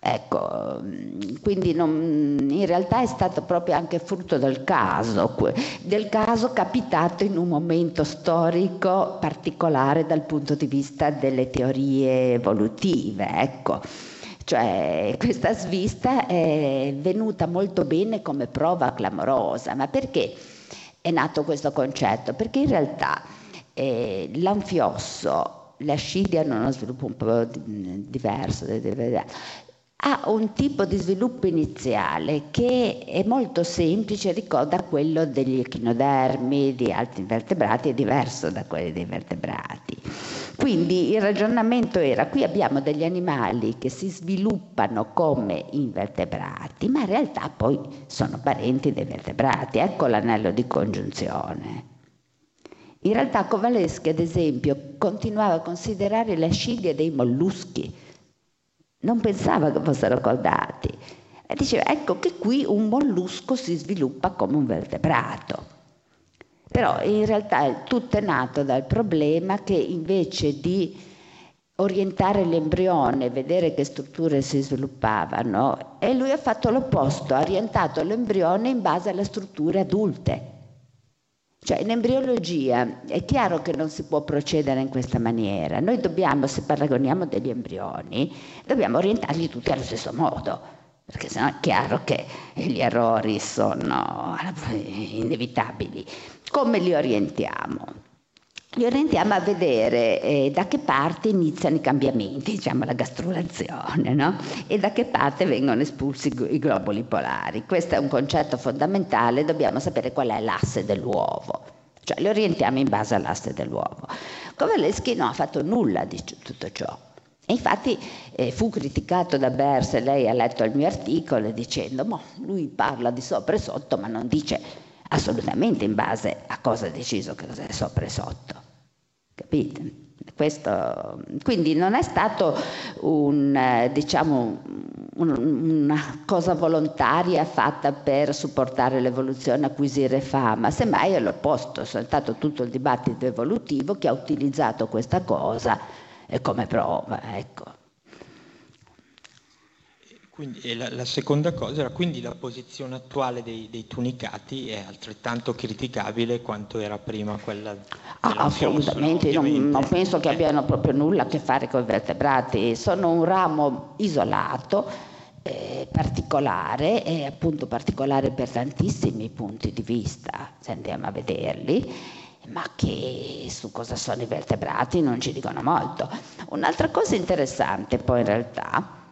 Ecco, quindi non- in realtà è stato proprio anche frutto del caso, del caso capitato in un momento storico particolare dal punto di vista delle teorie evolutive, ecco. Cioè, [laughs] questa svista è venuta molto bene come prova clamorosa, ma perché è nato questo concetto? Perché in realtà eh, l'anfiosso, l'ascidia hanno uno sviluppo un po' di- diverso, ha un tipo di sviluppo iniziale che è molto semplice, ricorda quello degli echinodermi, di altri invertebrati, è diverso da quelli dei vertebrati. Quindi il ragionamento era, qui abbiamo degli animali che si sviluppano come invertebrati, ma in realtà poi sono parenti dei vertebrati, ecco l'anello di congiunzione. In realtà Kowalewski, ad esempio, continuava a considerare le ascidie dei molluschi, non pensava che fossero cordati. E diceva, ecco che qui un mollusco si sviluppa come un vertebrato. Però in realtà tutto è nato dal problema che invece di orientare l'embrione, vedere che strutture si sviluppavano, e lui ha fatto l'opposto, ha orientato l'embrione in base alle strutture adulte. Cioè in embriologia è chiaro che non si può procedere in questa maniera. Noi dobbiamo, se paragoniamo degli embrioni, dobbiamo orientarli tutti allo stesso modo, perché sennò è chiaro che gli errori sono inevitabili. Come li orientiamo? li orientiamo a vedere eh, da che parte iniziano i cambiamenti, diciamo la gastrulazione, no? e da che parte vengono espulsi i globuli polari. Questo è un concetto fondamentale, dobbiamo sapere qual è l'asse dell'uovo, cioè li orientiamo in base all'asse dell'uovo. Kovalevsky non ha fatto nulla di tutto ciò. Infatti eh, fu criticato da Bers, lei ha letto il mio articolo dicendo, boh, lui parla di sopra e sotto ma non dice assolutamente in base a cosa ha deciso che cos'è sopra e sotto. Capite? Questo, quindi non è stato un, eh, diciamo, un, una cosa volontaria fatta per supportare l'evoluzione, acquisire fama, semmai è l'opposto, è stato tutto il dibattito evolutivo che ha utilizzato questa cosa come prova. Ecco. Quindi, la, la, seconda cosa era quindi la posizione attuale dei, dei, tunicati è altrettanto criticabile quanto era prima quella ah, assolutamente, non, non, penso che abbiano proprio nulla a che fare con i vertebrati, sono un ramo isolato, eh, particolare e appunto particolare per tantissimi punti di vista, se andiamo a vederli ma che su cosa sono i vertebrati non ci dicono molto. Un'altra cosa interessante poi in realtà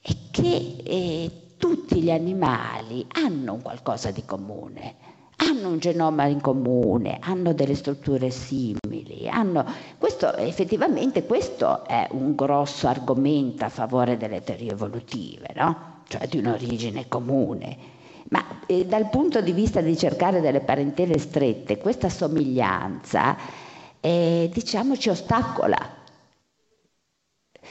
è che eh, tutti gli animali hanno qualcosa di comune, hanno un genoma in comune, hanno delle strutture simili, hanno... Questo, effettivamente questo è un grosso argomento a favore delle teorie evolutive, no? cioè di un'origine comune. Ma eh, dal punto di vista di cercare delle parentele strette, questa somiglianza eh, diciamo ci ostacola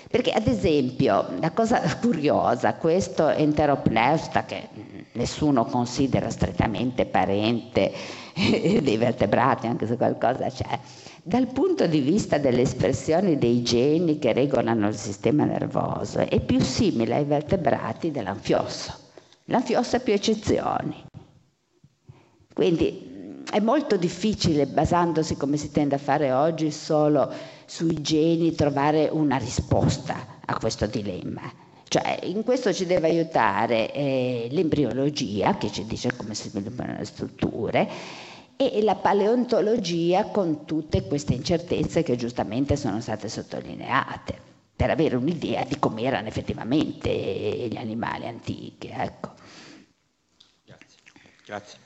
perché ad esempio, la cosa curiosa, questo enteropneusta che nessuno considera strettamente parente [laughs] dei vertebrati, anche se qualcosa c'è, dal punto di vista delle espressioni dei geni che regolano il sistema nervoso, è più simile ai vertebrati dell'anfiosso. L'anfiosso ha più eccezioni. Quindi è molto difficile, basandosi come si tende a fare oggi, solo sui geni trovare una risposta a questo dilemma. Cioè, in questo ci deve aiutare eh, l'embriologia, che ci dice come si sviluppano le strutture, e la paleontologia con tutte queste incertezze che giustamente sono state sottolineate, per avere un'idea di come erano effettivamente gli animali antichi. Ecco. Grazie. Grazie.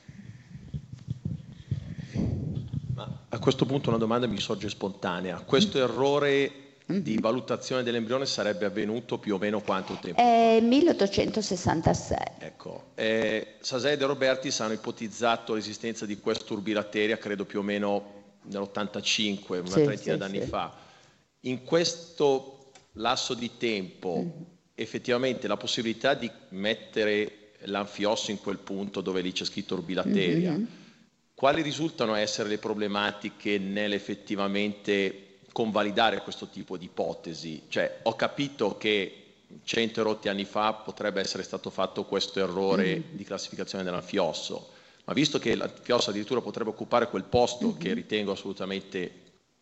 A questo punto una domanda mi sorge spontanea. Questo mm. errore di mm-hmm. valutazione dell'embrione sarebbe avvenuto più o meno quanto tempo? Eh, 1866. Ecco, eh, Sased e Robertis hanno ipotizzato l'esistenza di questa urbilateria, credo più o meno nell'85, una sì, trentina sì, d'anni sì. fa. In questo lasso di tempo, mm. effettivamente la possibilità di mettere l'anfiosso in quel punto dove lì c'è scritto urbilateria, mm-hmm quali risultano essere le problematiche nell'effettivamente convalidare questo tipo di ipotesi? Cioè, ho capito che cento rotti anni fa potrebbe essere stato fatto questo errore mm. di classificazione dell'anfiosso, ma visto che l'anfiosso addirittura potrebbe occupare quel posto mm-hmm. che ritengo assolutamente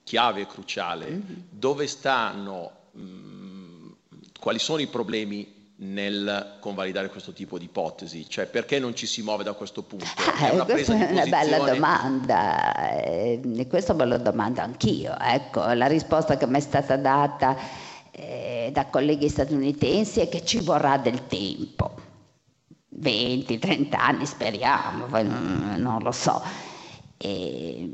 chiave e cruciale, mm-hmm. dove stanno, mh, mm, quali sono i problemi nel convalidare questo tipo di ipotesi? Cioè perché non ci si muove da questo punto? [laughs] È una, questa è una bella domanda, eh, questa me lo domando anch'io. Ecco, la risposta che mi è stata data eh, da colleghi statunitensi è che ci vorrà del tempo. 20, 30 anni speriamo, non, non lo so. E,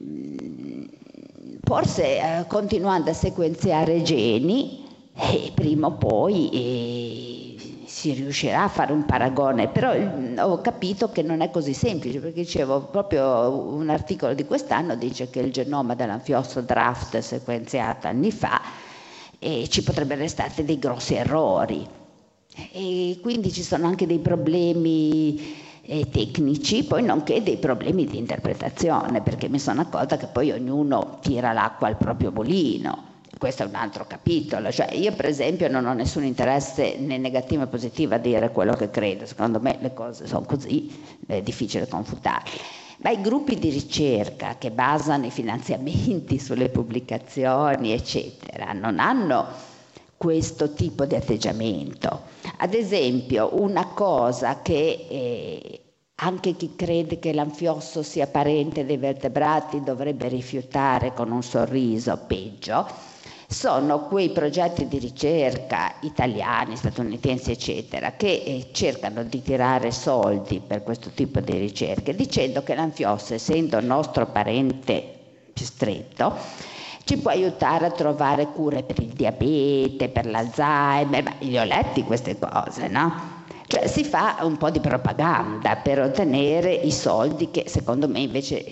forse eh, continuando a sequenziare geni, eh, prima o poi eh, si riuscirà a fare un paragone, però mm, ho capito che non è così semplice, perché dicevo proprio un articolo di quest'anno dice che il genoma dell'anfiosso draft sequenziato anni fa e ci potrebbero essere dei grossi errori. E quindi ci sono anche dei problemi eh, tecnici, poi nonché dei problemi di interpretazione, perché mi sono accorta che poi ognuno tira l'acqua al proprio mulino questo è un altro capitolo, cioè io per esempio non ho nessun interesse né negativo né positivo a dire quello che credo, secondo me le cose sono così, è difficile confutarle. Ma i gruppi di ricerca che basano i finanziamenti [laughs] sulle pubblicazioni, eccetera, non hanno questo tipo di atteggiamento. Ad esempio, una cosa che eh, anche chi crede che l'anfiosso sia parente dei vertebrati dovrebbe rifiutare con un sorriso, peggio, sono quei progetti di ricerca italiani, statunitensi, eccetera, che eh, cercano di tirare soldi per questo tipo di ricerche, dicendo che l'anfiosso, essendo nostro parente più stretto, ci può aiutare a trovare cure per il diabete, per l'Alzheimer, ma li ho letti queste cose, no? Cioè si fa un po' di propaganda per ottenere i soldi che secondo me invece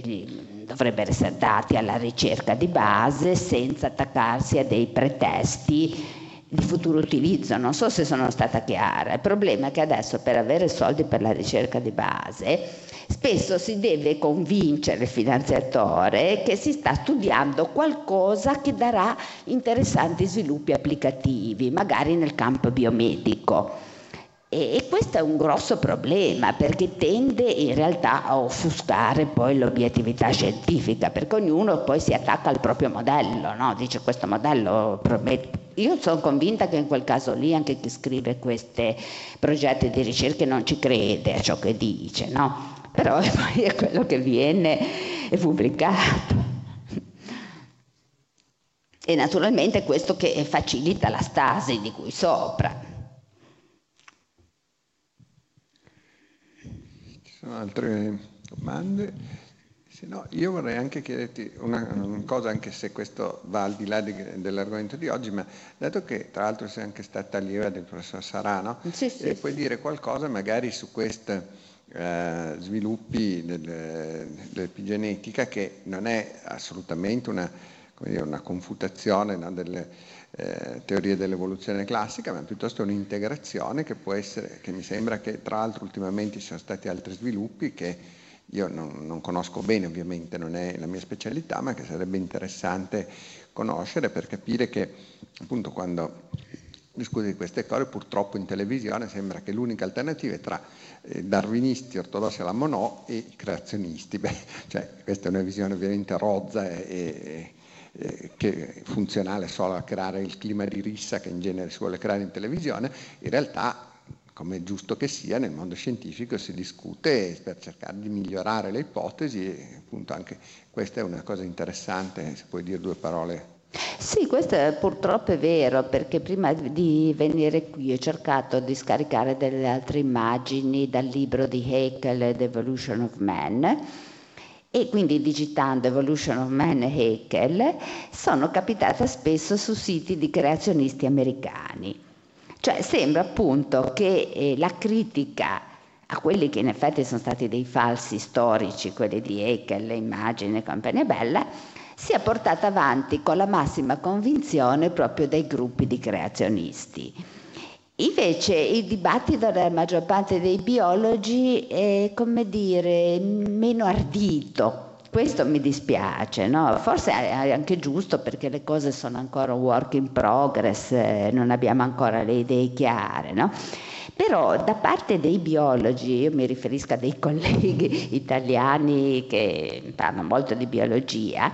dovrebbero essere dati alla ricerca di base senza attaccarsi a dei pretesti di futuro utilizzo. Non so se sono stata chiara. Il problema è che adesso per avere soldi per la ricerca di base spesso si deve convincere il finanziatore che si sta studiando qualcosa che darà interessanti sviluppi applicativi, magari nel campo biomedico. E questo è un grosso problema perché tende in realtà a offuscare poi l'obiettività scientifica, perché ognuno poi si attacca al proprio modello, no? dice questo modello promette. Io sono convinta che in quel caso lì anche chi scrive questi progetti di ricerca non ci crede a ciò che dice, no? però [laughs] poi è quello che viene pubblicato. E naturalmente questo che facilita la stasi di cui sopra. Sono altre domande? Se no, io vorrei anche chiederti una, una, cosa, anche se questo va al di là di, dell'argomento di oggi, ma dato che tra l'altro sei anche stata allieva del professor Sarano, sì, sì, eh, puoi dire qualcosa magari su questi eh, sviluppi del, dell'epigenetica che non è assolutamente una, dire, una confutazione no, delle eh, teorie dell'evoluzione classica, ma piuttosto un'integrazione che può essere, che mi sembra che tra l'altro ultimamente ci sono stati altri sviluppi che io non, non, conosco bene, ovviamente non è la mia specialità, ma che sarebbe interessante conoscere per capire che appunto quando discute di queste cose purtroppo in televisione sembra che l'unica alternativa è tra eh, darwinisti ortodossi alla Monod e creazionisti. [laughs] Beh, cioè, questa è una visione ovviamente rozza e, e eh, che è funzionale solo a creare il clima di rissa che in genere si vuole creare in televisione, in realtà come è giusto che sia, nel mondo scientifico si discute per cercare di migliorare le ipotesi e appunto anche questa è una cosa interessante, se puoi dire due parole. Sì, questo è, purtroppo è vero, perché prima di venire qui ho cercato di scaricare delle altre immagini dal libro di Haeckel, The Evolution of Man, e quindi digitando Evolution of Man e Haeckel sono capitata spesso su siti di creazionisti americani. Cioè sembra appunto che eh, la critica a quelli che in effetti sono stati dei falsi storici, quelli di Haeckel, le immagini e compagnia bella, sia portata avanti con la massima convinzione proprio dai gruppi di creazionisti. Invece il dibattito della maggior parte dei biologi è, come dire, meno ardito. Questo mi dispiace, no? forse è anche giusto perché le cose sono ancora un work in progress, eh, non abbiamo ancora le idee chiare. No? Però da parte dei biologi, io mi riferisco a dei [laughs] colleghi italiani che parlano molto di biologia,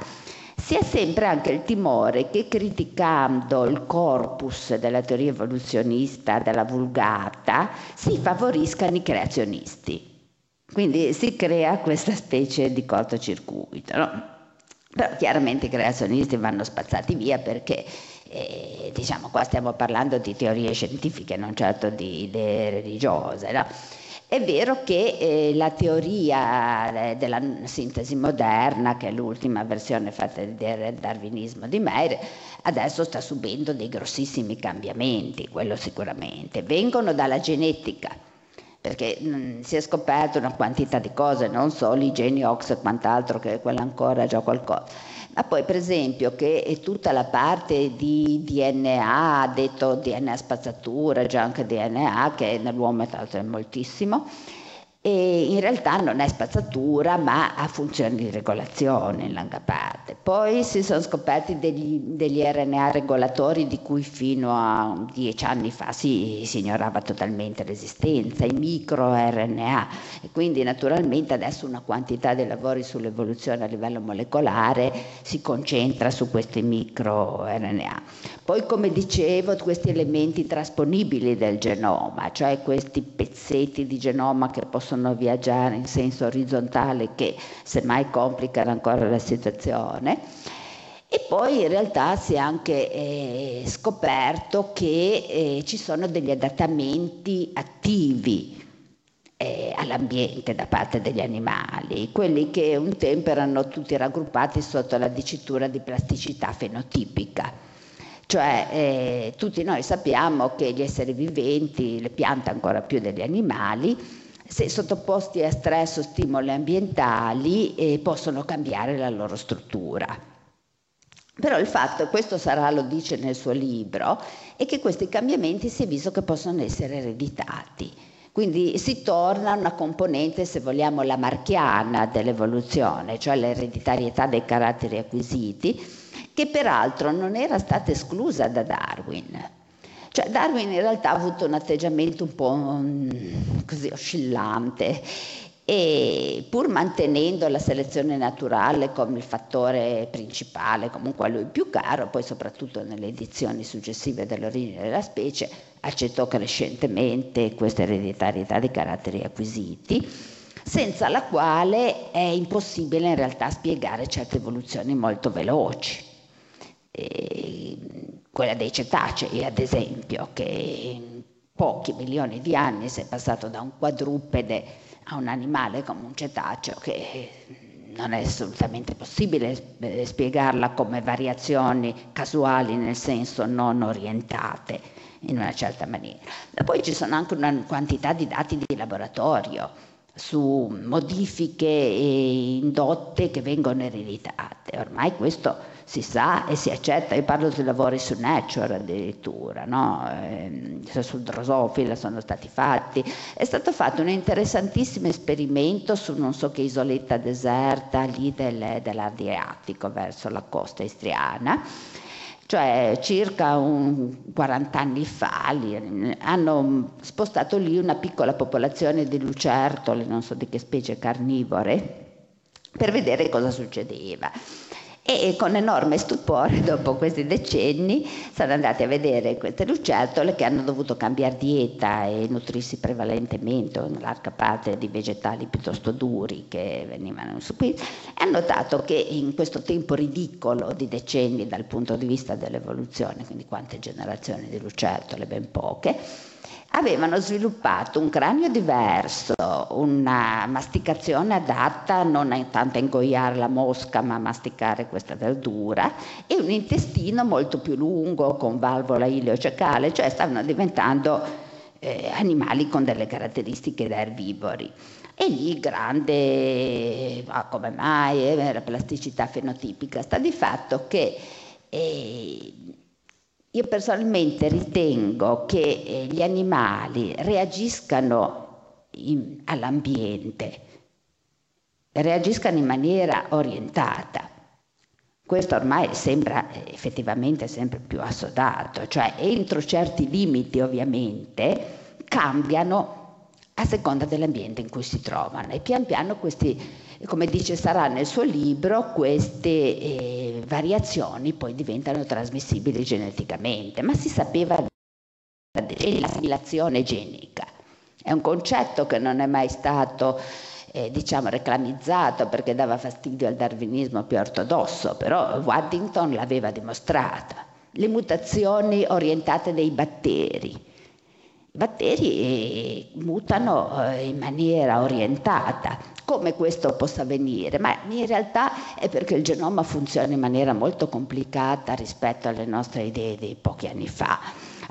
si ha sempre anche il timore che criticando il corpus della teoria evoluzionista, della vulgata, si favoriscano i creazionisti. Quindi si crea questa specie di cortocircuito. No? Però chiaramente i creazionisti vanno spazzati via perché eh, diciamo qua stiamo parlando di teorie scientifiche, non certo di idee religiose. No? È vero che eh, la teoria eh, della sintesi moderna, che è l'ultima versione fatta del darwinismo di Meyer, adesso sta subendo dei grossissimi cambiamenti, quello sicuramente. Vengono dalla genetica, perché mh, mm, si è scoperto una quantità di cose, non solo i geni Ox e quant'altro, che quella ancora già qualcosa ma poi per esempio che è tutta la parte di DNA, detto DNA spazzatura, già anche DNA, che nell'uomo tra l'altro è moltissimo, e in realtà non è spazzatura ma ha funzioni di regolazione in larga parte. Poi si sono scoperti degli, degli RNA regolatori di cui fino a dieci anni fa si, si ignorava totalmente l'esistenza, i microRNA e quindi naturalmente adesso una quantità di lavori sull'evoluzione a livello molecolare si concentra su questi microRNA. Poi come dicevo questi elementi trasponibili del genoma, cioè questi pezzetti di genoma che possono viaggiare in senso orizzontale che semmai complicano ancora la situazione. E poi in realtà si è anche eh, scoperto che eh, ci sono degli adattamenti attivi eh, all'ambiente da parte degli animali, quelli che un tempo erano tutti raggruppati sotto la dicitura di plasticità fenotipica. Cioè eh, tutti noi sappiamo che gli esseri viventi, le piante ancora più degli animali, se sottoposti a stress o stimoli ambientali eh, possono cambiare la loro struttura. Però il fatto, e questo Sarà lo dice nel suo libro, è che questi cambiamenti si è visto che possono essere ereditati. Quindi si torna a una componente, se vogliamo, lamarchiana dell'evoluzione, cioè l'ereditarietà dei caratteri acquisiti, che peraltro non era stata esclusa da Darwin. Cioè Darwin in realtà ha avuto un atteggiamento un po' mm, così oscillante e pur mantenendo la selezione naturale come il fattore principale, comunque a lui più caro, poi soprattutto nelle edizioni successive dell'origine della specie, accettò crescentemente questa ereditarietà di caratteri acquisiti, senza la quale è impossibile in realtà spiegare certe evoluzioni molto veloci quella dei cetacei ad esempio, che in pochi milioni di anni si è passato da un quadrupede a un animale come un cetaceo che non è assolutamente possibile eh, spiegarla come variazioni casuali nel senso non orientate in una certa maniera. E poi ci sono anche una quantità di dati di laboratorio su modifiche indotte che vengono ereditate. Ormai questo si sa e si accetta, io parlo di lavori su Nature addirittura, no? eh, sul drosofila sono stati fatti, è stato fatto un interessantissimo esperimento su non so che isoletta deserta lì del, dell'Adriatico verso la costa istriana, cioè circa un 40 anni fa lì, hanno spostato lì una piccola popolazione di lucertole, non so di che specie carnivore, per vedere cosa succedeva e con enorme stupore [laughs] dopo questi decenni sono andati a vedere queste lucertole che hanno dovuto cambiare dieta e nutrirsi prevalentemente in larga parte di vegetali piuttosto duri che venivano su qui. E hanno notato che in questo tempo ridicolo di decenni dal punto di vista dell'evoluzione, quindi quante generazioni di lucertole, ben poche, avevano sviluppato un cranio diverso, una masticazione adatta non tanto a ingoiare la mosca ma a masticare questa verdura e un intestino molto più lungo con valvola ileocecale, cioè stavano diventando eh, animali con delle caratteristiche da erbivori. E lì grande, ah, come mai, eh, la plasticità fenotipica, sta di fatto che eh, io personalmente ritengo che eh, gli animali reagiscano in, all'ambiente, reagiscano in maniera orientata. Questo ormai sembra eh, effettivamente sempre più assodato, cioè entro certi limiti ovviamente cambiano a seconda dell'ambiente in cui si trovano e pian piano questi come dice Sarà nel suo libro, queste eh, variazioni poi diventano trasmissibili geneticamente, ma si sapeva dell'assimilazione genica. È un concetto che non è mai stato eh, diciamo reclamizzato perché dava fastidio al darwinismo più ortodosso, però Waddington l'aveva dimostrata. Le mutazioni orientate dei batteri. I batteri eh, mutano eh, in maniera orientata come questo possa avvenire, ma in realtà è perché il genoma funziona in maniera molto complicata rispetto alle nostre idee di pochi anni fa.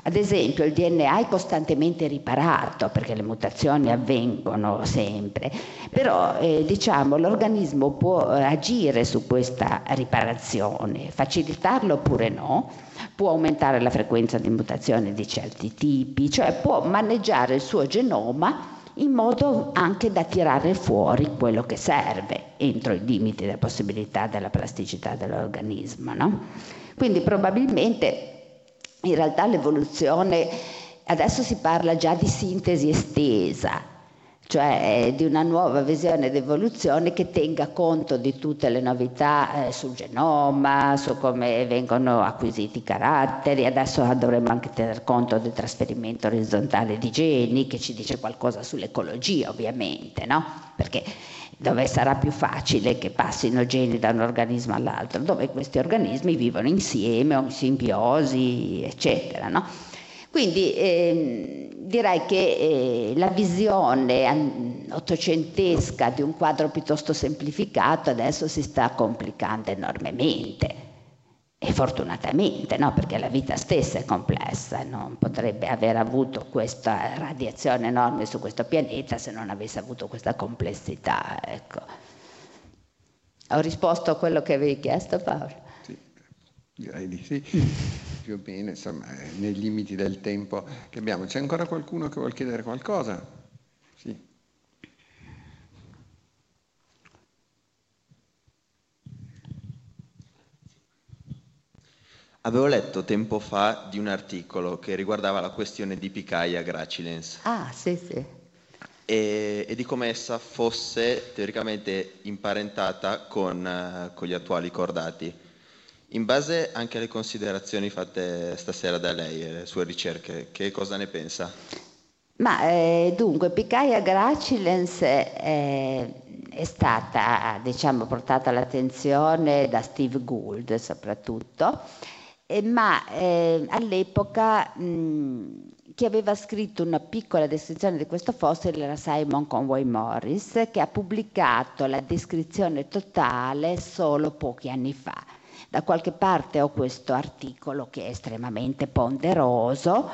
Ad esempio il DNA è costantemente riparato perché le mutazioni avvengono sempre, però eh, diciamo, l'organismo può agire su questa riparazione, facilitarlo oppure no, può aumentare la frequenza di mutazioni di certi tipi, cioè può maneggiare il suo genoma in modo anche da tirare fuori quello che serve entro i limiti della possibilità della plasticità dell'organismo. No? Quindi probabilmente in realtà l'evoluzione, adesso si parla già di sintesi estesa, cioè di una nuova visione d'evoluzione che tenga conto di tutte le novità eh, sul genoma, su come vengono acquisiti i caratteri, adesso dovremmo anche tener conto del trasferimento orizzontale di geni che ci dice qualcosa sull'ecologia ovviamente, no? Perché dove sarà più facile che passino geni da un organismo all'altro, dove questi organismi vivono insieme o in simbiosi, eccetera, no? Quindi eh, direi che eh, la visione ottocentesca di un quadro piuttosto semplificato adesso si sta complicando enormemente. E fortunatamente, no? perché la vita stessa è complessa, non potrebbe aver avuto questa radiazione enorme su questo pianeta se non avesse avuto questa complessità. Ecco. Ho risposto a quello che avevi chiesto Paolo? Sì, direi di sì [laughs] più o meno, insomma, nei limiti del tempo che abbiamo. C'è ancora qualcuno che vuole chiedere qualcosa? Sì. Avevo letto tempo fa di un articolo che riguardava la questione di Picaia gracilens. Ah, sì, sì. E, e di come essa fosse teoricamente imparentata con, uh, con gli attuali cordati. In base anche alle considerazioni fatte stasera da lei e le sue ricerche, che cosa ne pensa? Ma eh, dunque, Picaia gracilens è, è stata diciamo, portata all'attenzione da Steve Gould soprattutto, eh, ma eh, all'epoca mh, chi aveva scritto una piccola descrizione di questo fossile era Simon Conway Morris, che ha pubblicato la descrizione totale solo pochi anni fa. Da qualche parte ho questo articolo che è estremamente ponderoso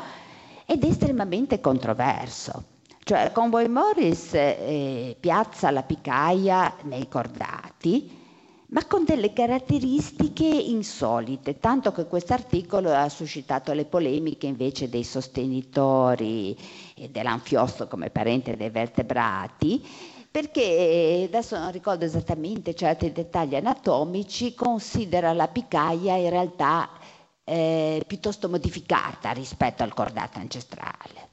ed estremamente controverso. Cioè Convoy Morris eh, piazza la picaia nei cordati, ma con delle caratteristiche insolite, tanto che questo articolo ha suscitato le polemiche invece dei sostenitori dell'anfiosto come parente dei vertebrati, perché adesso non ricordo esattamente certi dettagli anatomici, considera la picaia in realtà eh, piuttosto modificata rispetto al cordato ancestrale.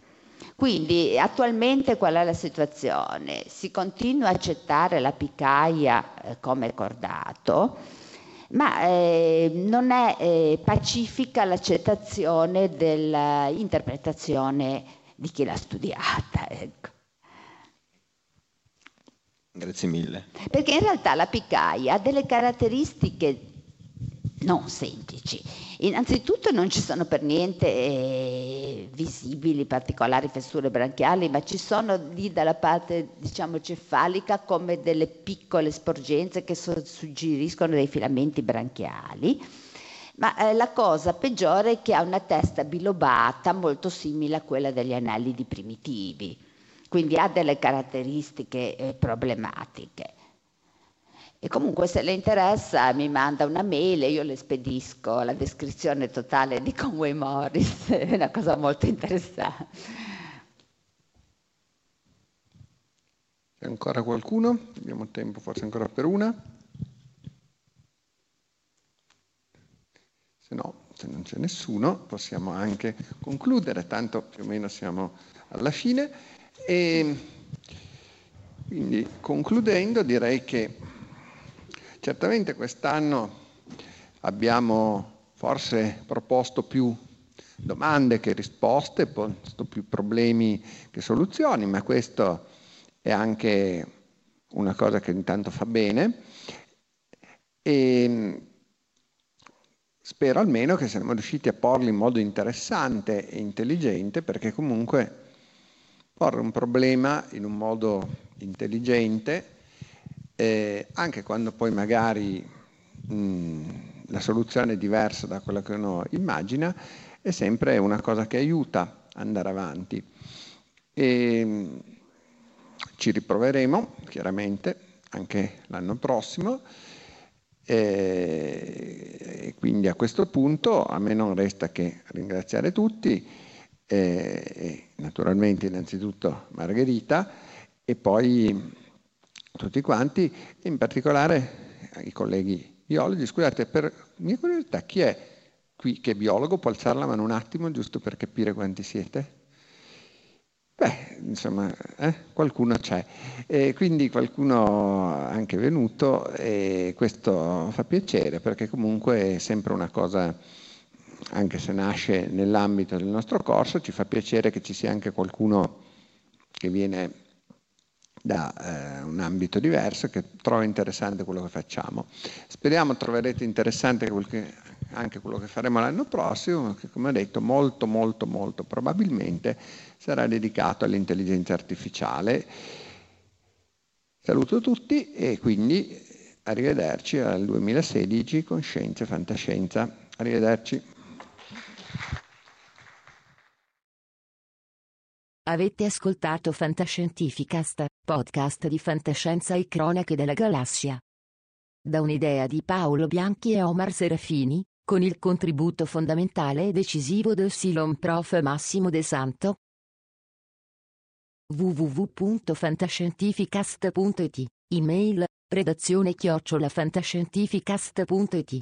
Quindi attualmente qual è la situazione? Si continua a accettare la picaia eh, come cordato, ma eh, non è eh, pacifica l'accettazione dell'interpretazione di chi l'ha studiata. [laughs] Ecco. Grazie mille. Perché in realtà la piccaia ha delle caratteristiche non semplici. Innanzitutto non ci sono per niente eh, visibili particolari fessure branchiali, ma ci sono lì dalla parte diciamo cefalica come delle piccole sporgenze che so- suggeriscono dei filamenti branchiali. Ma eh, la cosa peggiore è che ha una testa bilobata molto simile a quella degli anellidi primitivi quindi ha delle caratteristiche eh, problematiche. E comunque se le interessa mi manda una mail e io le spedisco la descrizione totale di Conway Morris, [laughs] è una cosa molto interessante. C'è ancora qualcuno? Abbiamo tempo forse ancora per una? Se no, se non c'è nessuno, possiamo anche concludere, tanto più o meno siamo alla fine. E quindi concludendo direi che certamente quest'anno abbiamo forse proposto più domande che risposte, posto più problemi che soluzioni, ma questo è anche una cosa che intanto fa bene. E spero almeno che siamo riusciti a porli in modo interessante e intelligente perché comunque porre un problema in un modo intelligente, eh, anche quando poi magari mh, la soluzione è diversa da quella che uno immagina, è sempre una cosa che aiuta ad andare avanti. E, ci riproveremo chiaramente anche l'anno prossimo e quindi a questo punto a me non resta che ringraziare tutti eh, naturalmente innanzitutto Margherita e poi tutti quanti, in particolare i colleghi biologi. Scusate, per mia curiosità, chi è qui che è biologo? Può alzare la mano un attimo giusto per capire quanti siete? Beh, insomma, eh, qualcuno c'è. E quindi qualcuno anche venuto e questo fa piacere perché comunque è sempre una cosa, anche se nasce nell'ambito del nostro corso, ci fa piacere che ci sia anche qualcuno che viene da eh, un ambito diverso che trova interessante quello che facciamo. Speriamo troverete interessante quel che, anche quello che faremo l'anno prossimo, che come ho detto molto molto molto probabilmente sarà dedicato all'intelligenza artificiale. Saluto tutti e quindi arrivederci al 2016 con Scienza e Fantascienza. Arrivederci. Avete ascoltato Fantascientificast, podcast di fantascienza e cronache della galassia. Da un'idea di Paolo Bianchi e Omar Serafini, con il contributo fondamentale e decisivo del Silon Prof. Massimo De Santo. www.fantascientificast.it, email, redazione chiocciolafantascientificast.it.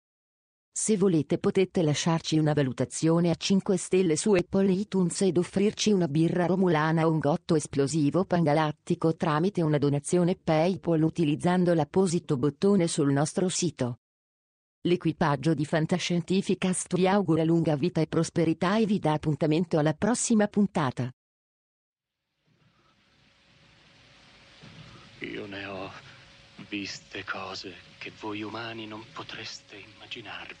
Se volete potete lasciarci una valutazione a 5 stelle su Apple iTunes ed offrirci una birra romulana o un gotto esplosivo pangalattico tramite una donazione PayPal utilizzando l'apposito bottone sul nostro sito. L'equipaggio di Fantascientificast vi augura lunga vita e prosperità e vi dà appuntamento alla prossima puntata. Io ne ho viste cose che voi umani non potreste immaginarvi.